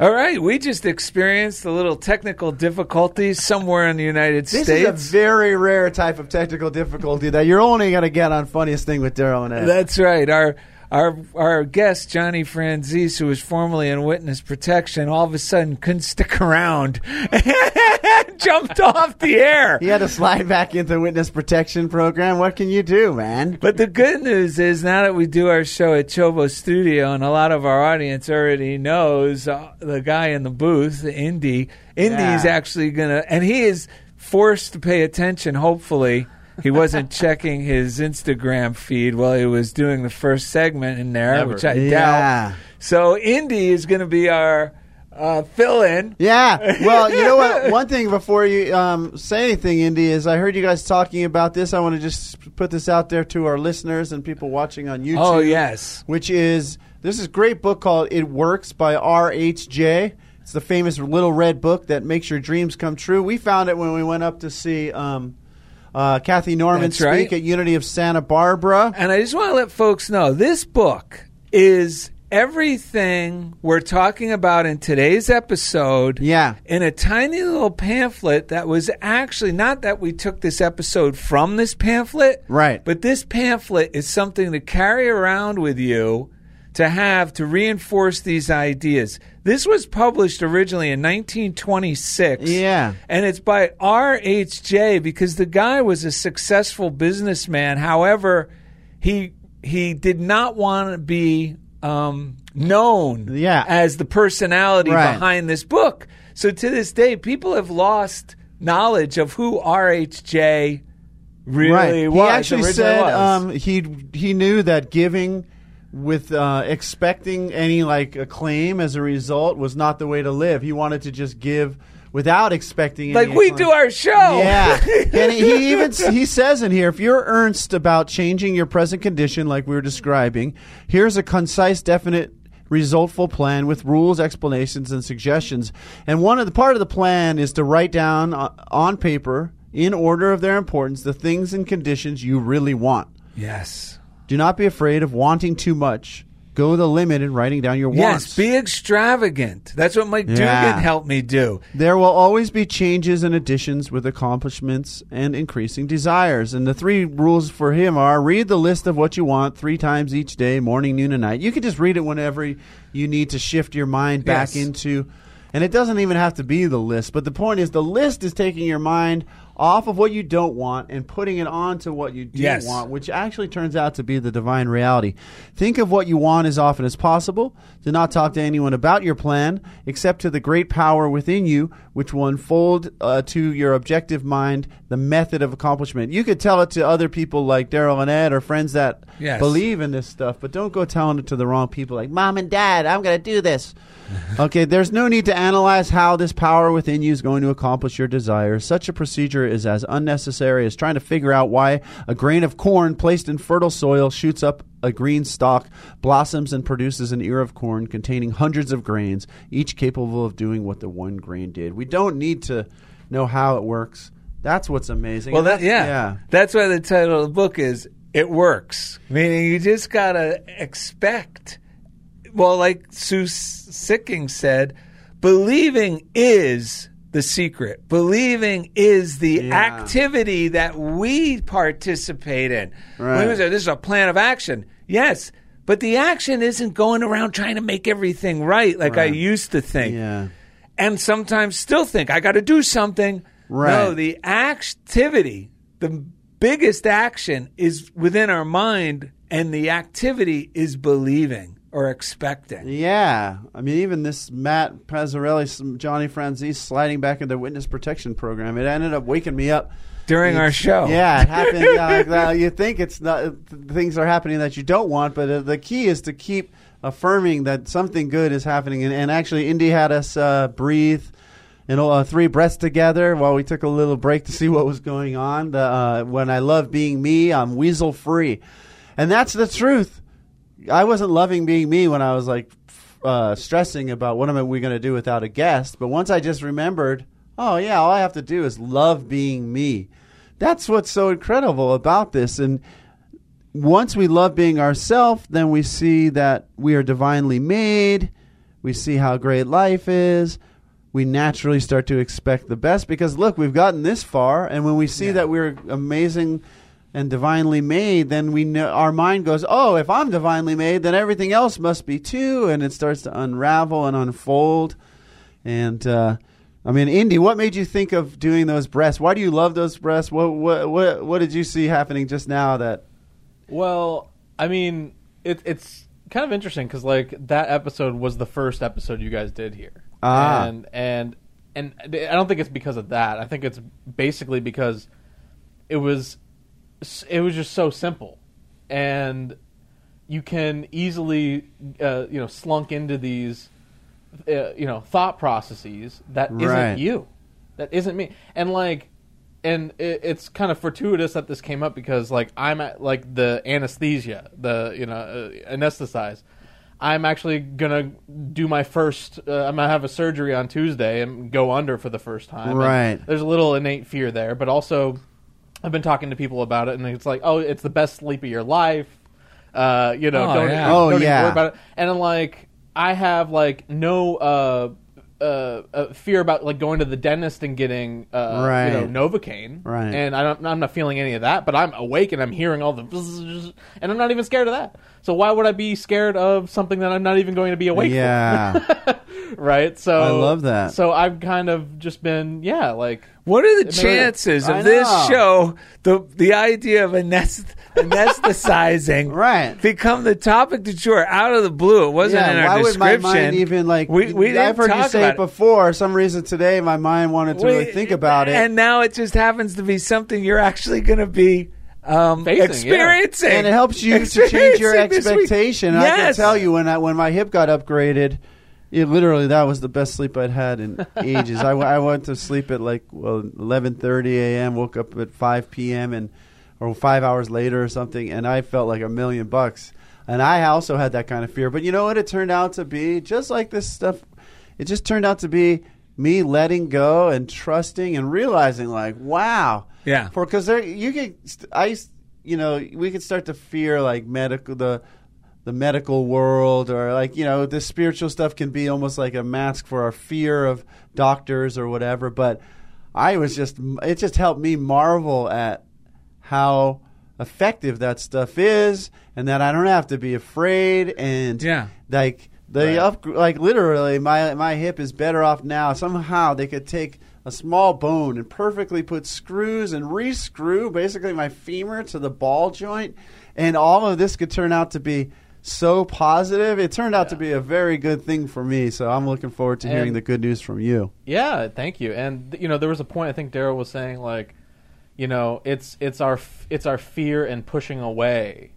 B: All right, we just experienced a little technical difficulties somewhere in the United
C: This
B: States.
C: is a very rare type of technical difficulty that you're only going to get on Funniest Thing with Daryl and Ed.
B: That's right. Our our our guest Johnny Franzese, who was formerly in witness protection, all of a sudden couldn't stick around, jumped off the air.
C: he had to slide back into witness protection program. What can you do, man?
B: But the good news is now that we do our show at Chobo Studio, and a lot of our audience already knows uh, the guy in the booth, Indy. Indy's
C: Yeah.
B: actually gonna, and he is forced to pay attention. Hopefully, he wasn't checking his Instagram feed while he was doing the first segment in there,
D: Never.
B: which I
C: Yeah.
B: doubt. So Indy is going to be our uh, fill-in.
C: Yeah. Well, you know what? One thing before you um, say anything, Indy, is I heard you guys talking about this. I want to just put this out there to our listeners and people watching on YouTube.
B: Oh yes,
C: Which is this is a great book called "It Works" by R. H. J. It's the famous little red book that makes your dreams come true. We found it when we went up to see um, uh, Kathy Norman
B: That's
C: speak
B: right.
C: at Unity of Santa Barbara.
B: And I just want to let folks know this book is everything we're talking about in today's episode.
C: Yeah.
B: In a tiny little pamphlet that was actually not that we took this episode from this pamphlet.
C: Right.
B: But this pamphlet is something to carry around with you to have to reinforce these ideas. This was published originally in 1926.
C: Yeah.
B: And it's by R.H.J. because the guy was a successful businessman. However, he he did not want to be um, known
C: Yeah.
B: as the personality
C: Right.
B: behind this book. So to this day, people have lost knowledge of who R.H.J. really
C: right.
B: was.
C: He actually said um, he he knew that giving with uh, expecting any like acclaim as a result was not the way to live. He wanted to just give without expecting.
B: like
C: any
B: we
C: acclaim.
B: do our show.
C: Yeah, and he he even he says in here, if you're earnest about changing your present condition, like we were describing, here's a concise, definite, resultful plan with rules, explanations, and suggestions. And one of the part of the plan is to write down uh, on paper, in order of their importance, the things and conditions you really want.
B: Yes.
C: Do not be afraid of wanting too much. Go the limit in writing down your wants.
B: Yes, be extravagant. That's what Mike
C: Yeah.
B: Dugan helped me do.
C: There will always be changes and additions with accomplishments and increasing desires. And the three rules for him are read the list of what you want three times each day, morning, noon, and night. You can just read it whenever you need to shift your mind back
B: Yes.
C: into. And it doesn't even have to be the list. But the point is, the list is taking your mind off of what you don't want and putting it onto what you do
B: Yes.
C: want, which actually turns out to be the divine reality. Think of what you want as often as possible. Do not talk to anyone about your plan, except to the great power within you, which will unfold uh, to your objective mind the method of accomplishment. You could tell it to other people like Daryl and Ed or friends that
B: Yes.
C: believe in this stuff, but don't go telling it to the wrong people like, Mom and Dad, I'm going to do this. okay, there's no need to analyze how this power within you is going to accomplish your desires. Such a procedure is as unnecessary as trying to figure out why a grain of corn placed in fertile soil shoots up a green stalk, blossoms, and produces an ear of corn containing hundreds of grains, each capable of doing what the one grain did. We don't need to know how it works. That's what's amazing.
B: Well, that, yeah.
C: yeah.
B: That's why the title of the book is It Works. Meaning you just got to expect. Well, like Sue Sikking said, believing is the secret. Believing is the
C: Yeah.
B: activity that we participate in.
C: Right.
B: We say, this is a plan of action. Yes. But the action isn't going around trying to make everything right like I used to think
C: Yeah.
B: and sometimes still think I got to do something.
C: Right.
B: No, the activity, the biggest action is within our mind, and the activity is believing or expecting.
C: Yeah, I mean, even this Matt Pazzarelli, Johnny Franzese sliding back into the witness protection program, it ended up waking me up
B: During our show.
C: Yeah, it happened. uh, you think it's not things are happening that you don't want, but uh, the key is to keep affirming that something good is happening. And, and actually, Indy had us uh, breathe. Know, uh, three breaths together while we took a little break to see what was going on. The, uh, when I love being me, I'm weasel free, and that's the truth. I wasn't loving being me when I was like uh, stressing about what am we going to do without a guest. But once I just remembered, oh yeah, all I have to do is love being me. that's what's so incredible about this. And once we love being ourselves, then we see that we are divinely made. We see how great life is. We naturally start to expect the best because look, we've gotten this far, and when we see
B: Yeah.
C: that we're amazing and divinely made, then we know our mind goes, "Oh, if I'm divinely made, then everything else must be too," and it starts to unravel and unfold. And uh, I mean, Indy, what made you think of doing those breasts? Why do you love those breasts? What what what, what did you see happening just now that?
D: Well, I mean, it, it's kind of interesting because like that episode was the first episode you guys did here,
C: Ah.
D: and and and I don't think it's because of that. I think it's basically because it was it was just so simple, and you can easily uh, you know slunk into these uh, you know thought processes that
C: Right.
D: not you, that isn't me, and like. And it, it's kind of fortuitous that this came up because, like, I'm at like the anesthesia, the you know uh, anesthetize. I'm actually gonna do my first. Uh, I'm gonna have a surgery on Tuesday and go under for the first time. And
C: Right.
D: there's a little innate fear there, but also I've been talking to people about it, and it's like, oh, it's the best sleep of your life. Uh, you know,
B: Oh,
D: don't,
B: yeah.
D: don't
C: Oh,
D: even
C: yeah.
D: worry about it. And I'm like, I have like no uh, uh, uh, fear about like going to the dentist and getting uh,
C: Right.
D: you know Novocaine,
C: Right.
D: And I don't, I'm not feeling any of that, but I'm awake and I'm hearing all the, bzzz, and I'm not even scared of that. So why would I be scared of something that I'm not even going to be awake for?
C: Yeah,
D: right? So
C: I love that.
D: So I've kind of just been, yeah, like
B: What are the chances of this show, the the idea of anest- anesthetizing,
C: Right.
B: become the topic du jour out of the blue? It wasn't
C: yeah.
B: in our
C: why would
B: description.
C: my mind even like?
B: we, we
C: I've heard you say it
B: about
C: before. Some reason today, my mind wanted to really think about it.
B: and now it just happens to be something you're actually going to be um,
D: Facing, yeah.
B: experiencing,
C: and it helps you to change your
B: Experiencing this week.
C: expectation. I can tell you when I when my hip got upgraded, it literally that was the best sleep I'd had in ages. I went to sleep at like well eleven thirty a.m. Woke up at five p.m. and or five hours later or something, and I felt like a million bucks. And I also had that kind of fear, but you know what? It turned out to be just like this stuff. It just turned out to be me letting go and trusting and realizing, like, wow,
B: Yeah.
C: for because there you can I you know we could start to fear like medical the the medical world or like you know this spiritual stuff can be almost like a mask for our fear of doctors or whatever but I was just it just helped me marvel at how effective that stuff is and that I don't have to be afraid and
B: Yeah.
C: like they up like literally my my hip is better off now somehow they could take a small bone and perfectly put screws and re-screw basically my femur to the ball joint and all of this could turn out to be so positive it turned out to be a very good thing for me so i'm looking forward to hearing the good news from you
D: Yeah, thank you. And you know, there was a point I think Daryl was saying like, you know, it's it's our it's our fear and pushing away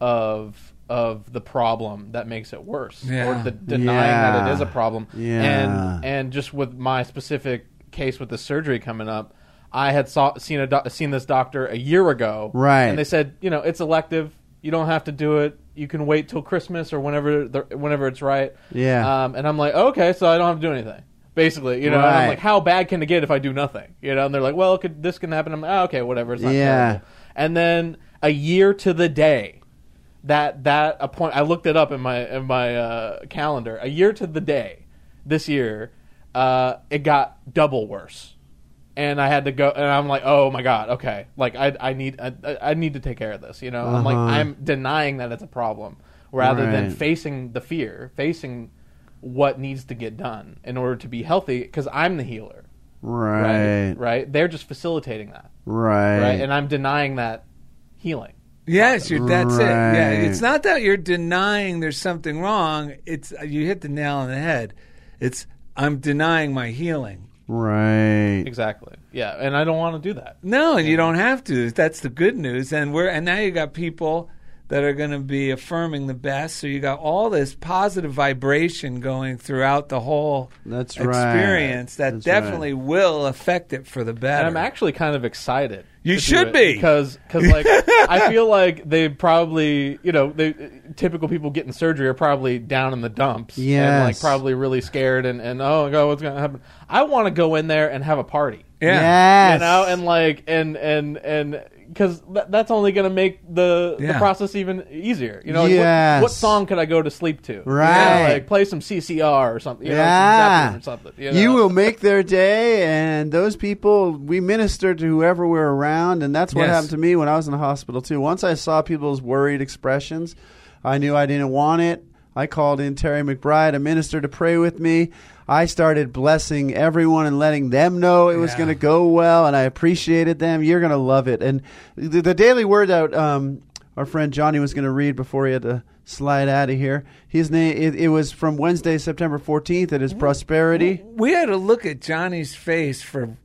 D: of of the problem that makes it worse,
B: Yeah.
D: or the denying that it is a problem.
C: Yeah.
D: And and just with my specific case with the surgery coming up, I had saw, seen a doc- seen this doctor a year ago,
C: Right.
D: And they said, you know, it's elective. You don't have to do it. You can wait till Christmas or whenever the, whenever it's right.
C: Yeah.
D: Um, and I'm like, okay, so I don't have to do anything. Basically, you know, and I'm like, how bad can it get if I do nothing? You know, and they're like, well, could, this can happen. I'm like, oh, okay, whatever. It's not
C: Yeah.
D: terrible. And then a year to the day, that that appoint, I looked it up in my in my uh, calendar. A year to the day, this year, uh, it got double worse, and I had to go. And I'm like, oh my god, okay, like I I need I, I need to take care of this. You know, I'm like
C: Uh-huh.
D: I'm denying that it's a problem rather than
C: Right.
D: facing the fear, facing what needs to get done in order to be healthy because I'm the healer.
C: right
D: Right. right? They're just facilitating that.
C: right,
D: Right. And I'm denying that healing.
B: Yes, you're, that's it. Yeah,
C: Right.
B: it's not that you're denying there's something wrong. It's you hit the nail on the head. It's I'm denying my healing.
C: right
D: Exactly. Yeah. And I don't want to do that.
B: No, and you don't have to. That's the good news. And we're and now you got people that are going to be affirming the best. So you got all this positive vibration going throughout the whole
C: That's right.
B: experience that
C: That's
B: definitely will affect it for the better.
D: And I'm actually kind of excited.
B: You should be.
D: because because like I feel like they probably you know they typical people getting surgery are probably down in the dumps Yeah and like probably really scared and and oh god what's gonna happen. I want to go in there and have a party.
B: Yeah.
C: Yes.
D: you know, and like and and and because th- that's only going to make the the process even easier. You know, like,
C: Yes.
D: what, what song could I go to sleep to? You know,
C: Right.
D: like play some CCR or something. You know, some
C: yeah.
D: Or something. You,
C: You will make their day, and those people, we minister to whoever we're around, and that's what
B: Yes.
C: happened to me when I was in the hospital, too. Once I saw people's worried expressions, I knew I didn't want it. I called in Terry McBride, a minister, to pray with me. I started blessing everyone and letting them know it was
B: Yeah.
C: going to go well, and I appreciated them. You're going to love it. And the, the daily word that um, our friend Johnny was going to read before he had to slide out of here. His name it, it was from Wednesday, September 14th. It is prosperity.
B: We had to look at Johnny's face for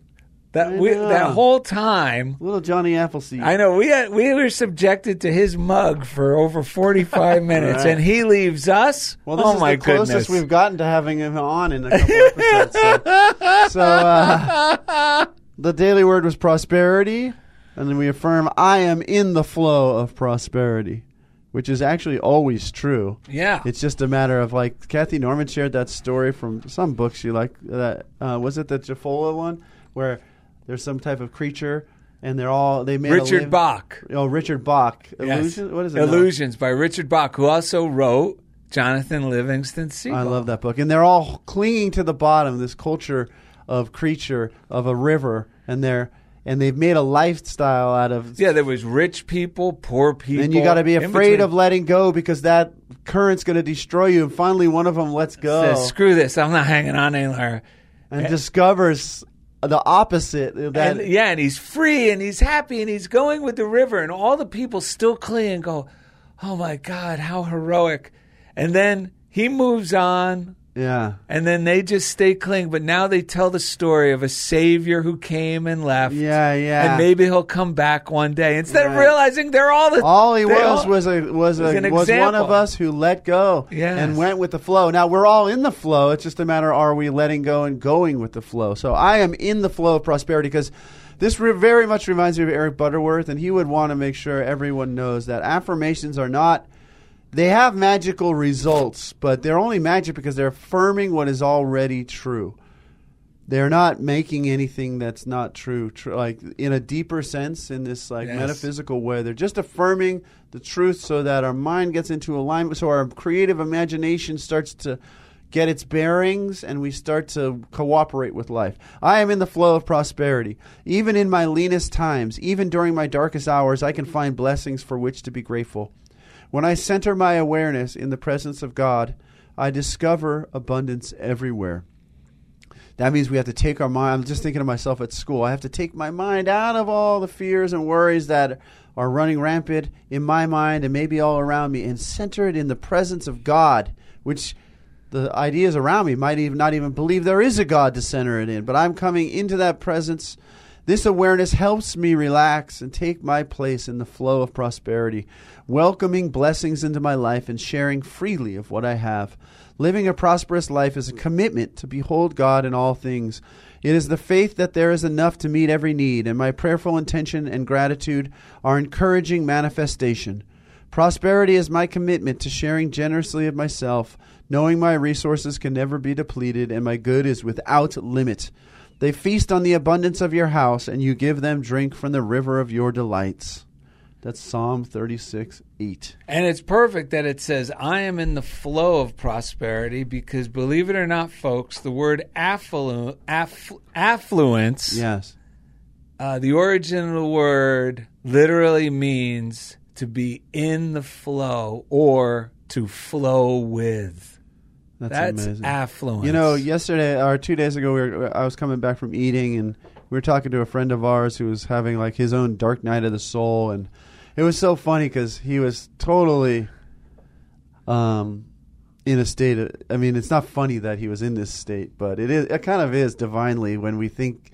B: that we, that whole time.
C: Little Johnny Appleseed.
B: I know we had, we were subjected to his mug for over forty five minutes,
C: Right.
B: and he leaves us.
C: well, this
B: oh
C: is
B: my
C: the closest
B: goodness!
C: we've gotten to having him on in a couple of episodes. So, so uh, the daily word was prosperity, and then we affirm, "I am in the flow of prosperity," which is actually always true.
B: yeah,
C: It's just a matter of like Kathy Norman shared that story from some books she liked. That uh, was it the Jafola one where there's some type of creature and they're all they made a
B: Richard Bach.
C: Oh, Richard Bach.
B: Yes.
C: Illusion. What is it?
B: Illusions by Richard Bach, who also wrote Jonathan Livingston Seagull.
C: I love that book, and they're all clinging to the bottom. This culture of creature of a river, and they're and they've made a lifestyle out of.
B: Yeah, there was rich people, poor people.
C: And you got to be afraid of letting go because that current's going to destroy you. And finally, one of them lets go
B: Says, Screw this! I'm not hanging on anymore
C: and eh. discovers the opposite. That
B: and yeah, and he's free and he's happy and he's going with the river, and all the people still cling and go, "Oh my God, how heroic!" And then he moves on,
C: yeah,
B: and then they just stay clinging. But now they tell the story of a savior who came and left.
C: yeah, yeah.
B: And maybe he'll come back one day instead of realizing they're all the
C: All he was
B: all-
C: was a was a
B: was
C: one of us who let go
B: Yes.
C: and went with the flow. Now we're all in the flow. It's just a matter are we letting go and going with the flow. So I am in the flow of prosperity because this re- very much reminds me of Eric Butterworth, and he would want to make sure everyone knows that affirmations are not. They have magical results, but they're only magic because they're affirming what is already true. They're not making anything that's not true, tr- like in a deeper sense in this like
B: Yes.
C: metaphysical way. They're just affirming the truth so that our mind gets into alignment so our creative imagination starts to get its bearings and we start to cooperate with life. I am in the flow of prosperity. Even in my leanest times even during my darkest hours i can find blessings for which to be grateful when i center my awareness in the presence of god i discover abundance everywhere that means we have to take our mind. I'm just thinking of myself at school. I have to take my mind out of all the fears and worries that are running rampant in my mind and maybe all around me and center it in the presence of God, which the ideas around me might even not even believe there is a God to center it in. But I'm coming into that presence. This awareness helps me relax and take my place in the flow of prosperity, welcoming blessings into my life and sharing freely of what I have. Living a prosperous life is a commitment to behold God in all things. It is the faith that there is enough to meet every need, and my prayerful intention and gratitude are encouraging manifestation. Prosperity is my commitment to sharing generously of myself, knowing my resources can never be depleted and my good is without limit. They feast on the abundance of your house, and you give them drink from the river of your delights. That's Psalm 36 8.
B: And it's perfect that it says, I am in the flow of prosperity because, believe it or not, folks, the word afflu- aff- affluence,
C: Yes.
B: uh, the origin of the word literally means to be in the flow or to flow with.
C: That's,
B: That's
C: amazing.
B: affluence.
C: You know, yesterday or two days ago, we were, I was coming back from eating, and we were talking to a friend of ours who was having like his own dark night of the soul, and it was so funny because he was totally, um, in a state. Of, I mean, it's not funny that he was in this state, but it is. It kind of is divinely when we think.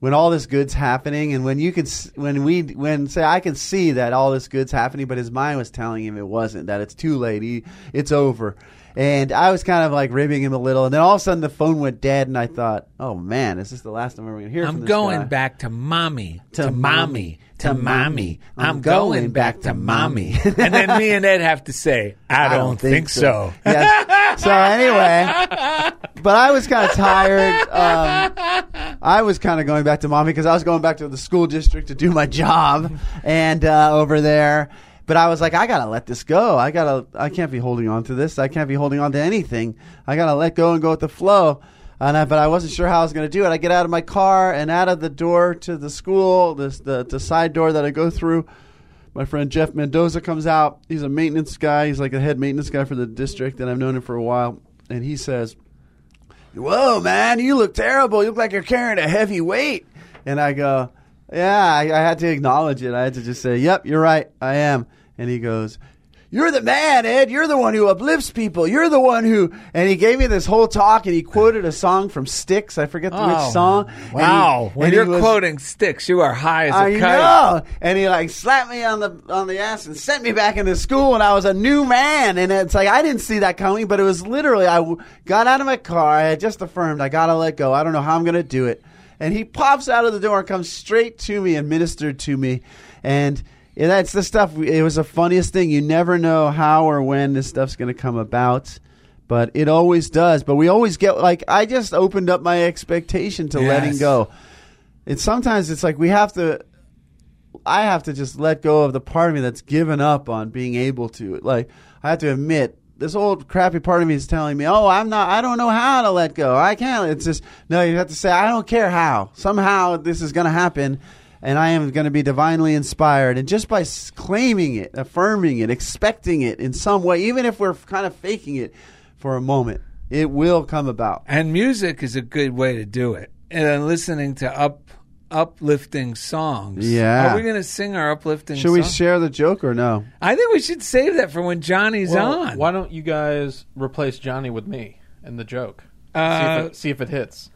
C: When all this good's happening, and when you can, when we, when say I can see that all this good's happening, but his mind was telling him it wasn't. That it's too late. He, it's over. And I was kind of like ribbing him a little, and then all of a sudden the phone went dead, and I thought, "Oh man, is this the last time we're going to hear from
B: I'm
C: this
B: going
C: guy?
B: back to mommy,
C: To
B: to,
C: mommy,
B: mommy,
C: to mommy.
B: mommy.
C: I'm
B: I'm going back to mommy. and then me and Ed have to say, I, don't, think, so.
C: Yes. So anyway, but I was kind of tired. Um, I was kind of going back to mommy because I was going back to the school district to do my job and uh, over there. But I was like, I gotta let this go. I gotta. I can't be holding on to this. I can't be holding on to anything. I gotta let go and go with the flow. And I, but I wasn't sure how I was gonna do it. I get out of my car and out of the door to the school, this the the side door that I go through. My friend Jeff Mendoza comes out. He's a maintenance guy. He's like a head maintenance guy for the district, and I've known him for a while. And he says, whoa, man, you look terrible. You look like you're carrying a heavy weight. And I go, yeah, I, I had to acknowledge it. I had to just say, yep, you're right. I am. And he goes, you're the man, Ed. You're the one who uplifts people. You're the one who. And he gave me this whole talk, and he quoted a song from Styx. I forget the
B: Oh,
C: which song. And he-
B: Wow. when
C: and
B: you're
C: was-
B: quoting Styx, you are high as a
C: I
B: kite.
C: know. And he like slapped me on the on the ass and sent me back into school, and I was a new man. And it's like I didn't see that coming, but it was literally I got out of my car. I had just affirmed I gotta let go. I don't know how I'm gonna do it. And he pops out of the door and comes straight to me and ministered to me, and. Yeah, that's the stuff. It was the funniest thing. You never know how or when this stuff's going to come about, but it always does. But we always get like I just opened up my expectation to letting go. And sometimes it's like we have to I have to just let go of the part of me that's given up on being able to. Like I have to admit, this old crappy part of me is telling me, "Oh, I'm not. I don't know how to let go. I can't." It's just no. You have to say, "I don't care how. Somehow this is going to happen." And I am going to be divinely inspired. And just by claiming it, affirming it, expecting it in some way, even if we're kind of faking it for a moment, it will come about.
B: And music is a good way to do it. And then listening to up uplifting songs.
C: Yeah.
B: Are we going to sing our uplifting
C: Should we
B: song?
C: share the joke or no?
B: I think we should save that for when Johnny's
D: Well,
B: on.
D: Why don't you guys replace Johnny with me and the joke? see,
B: Uh,
D: if it, see if it hits.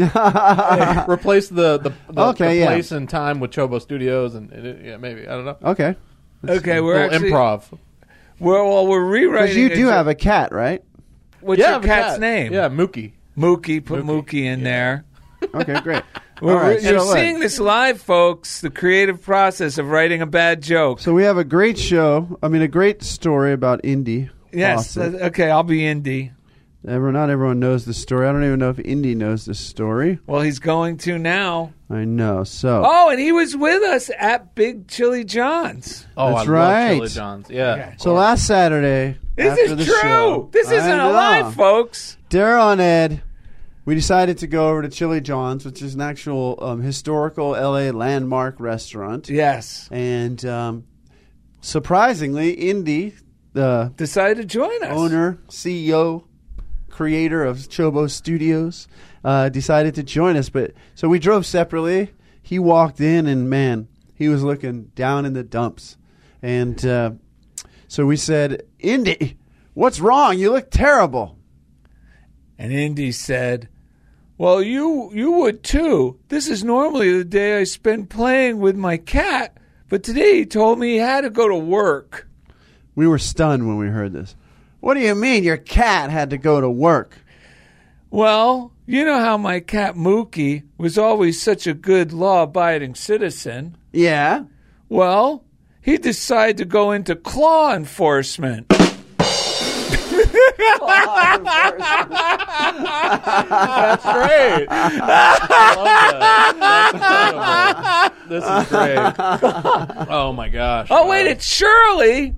D: replace the the, the,
C: Okay,
D: the
C: yeah.
D: place and time with Chobo Studios and it, yeah, maybe I don't know.
C: Okay.
B: Okay, we're
D: little
B: actually,
D: improv.
B: We're, well, we're rewriting.
C: Because you do
B: jo-
C: have a cat, right?
B: What's
D: yeah, I
B: your
D: have a
B: cat's
D: cat.
B: name?
D: Yeah, Mookie.
B: Mookie. Put Mookie,
D: Mookie,
B: in
D: yeah.
B: there.
C: Okay, great.
B: Well,
C: All right,
B: you're
C: so,
B: seeing this live, folks. The creative process of writing a bad joke.
C: So we have a great show. I mean, a great story about Indy.
B: yes.
C: Fawcett.
B: uh, okay, I'll be Indy.
C: Everyone, not everyone knows the story. I don't even know if Indy knows the story.
B: Well, he's going to now.
C: I know. So
B: Oh, and he was with us at Big Chili John's.
D: Oh,
C: That's
D: I
C: right.
D: love Chili John's. Yeah.
B: Okay.
C: so last Saturday,
B: This
C: after
B: is
C: the
B: true.
C: show,
B: this
C: I
B: isn't a lie, folks.
C: Daryl and Ed, we decided to go over to Chili John's, which is an actual um, historical LA landmark restaurant.
B: Yes.
C: And um, surprisingly, Indy, the
B: Decided to join us.
C: owner, CEO, creator of Chobo Studios, uh, decided to join us. But so we drove separately. He walked in, and man, he was looking down in the dumps. And uh, so we said, "Indy, what's wrong? You look terrible."
B: And Indy said, "Well, you you would too. This is normally the day I spend playing with my cat, but today he told me he had to go to work."
C: We were stunned when we heard this. What do you mean your cat had to go to work?
B: Well, you know how my cat Mookie was always such a good law-abiding citizen.
C: Yeah.
B: Well, he decided to go into claw enforcement.
D: That's great. I love that. This is great. Oh my gosh.
B: Oh wait, it's Shirley,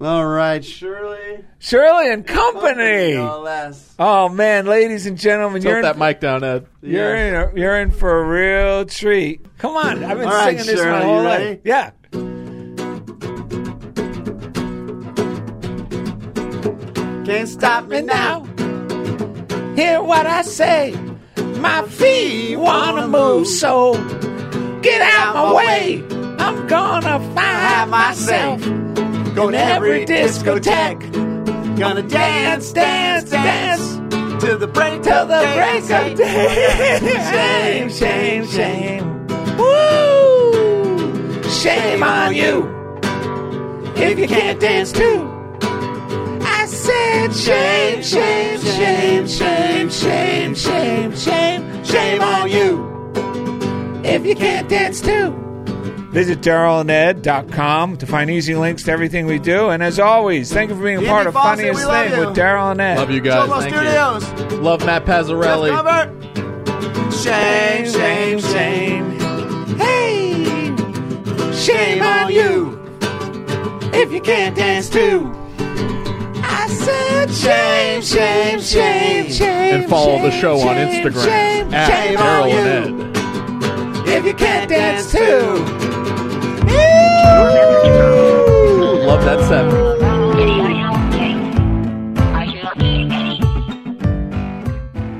C: All right, Shirley.
B: Shirley and Company.
C: No less.
B: Oh man, ladies and gentlemen, you're
D: Tilt
B: in,
D: that mic down, Ed.
B: you're in a, you're in for a real treat. Come on, I've been
C: All right,
B: singing this
C: Shirley,
B: my
C: you
B: whole
C: ready?
B: life. Yeah.
C: Can't stop me
B: now. Hear what I say. My feet wanna move, so get out my way. I'm gonna find myself
C: Going
B: in every discotheque.
C: Gonna
B: Dance, dance, dance
C: to the break
B: till the break of day. Shame, shame, shame. Woo! Shame on you if you can't dance too. I said shame, shame, shame, shame, shame, shame, shame, shame on you if you can't dance too. Visit DarylandEd.com to find easy links to everything we do. And as always, thank you for being a part of
C: Fawcett,
B: Funniest Thing
C: you.
B: with Daryl and Ed.
D: Love you guys. Thank
C: Studios.
D: you. Love Matt Pazzarelli.
C: Robert. Shame, shame, shame. Hey, shame on you if you can't dance too. I said shame, shame, shame, shame.
D: And follow the
C: shame,
D: show on Instagram
C: shame,
D: at
C: shame
D: Daryl and Ed.
C: if you can't dance too.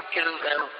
A: talk them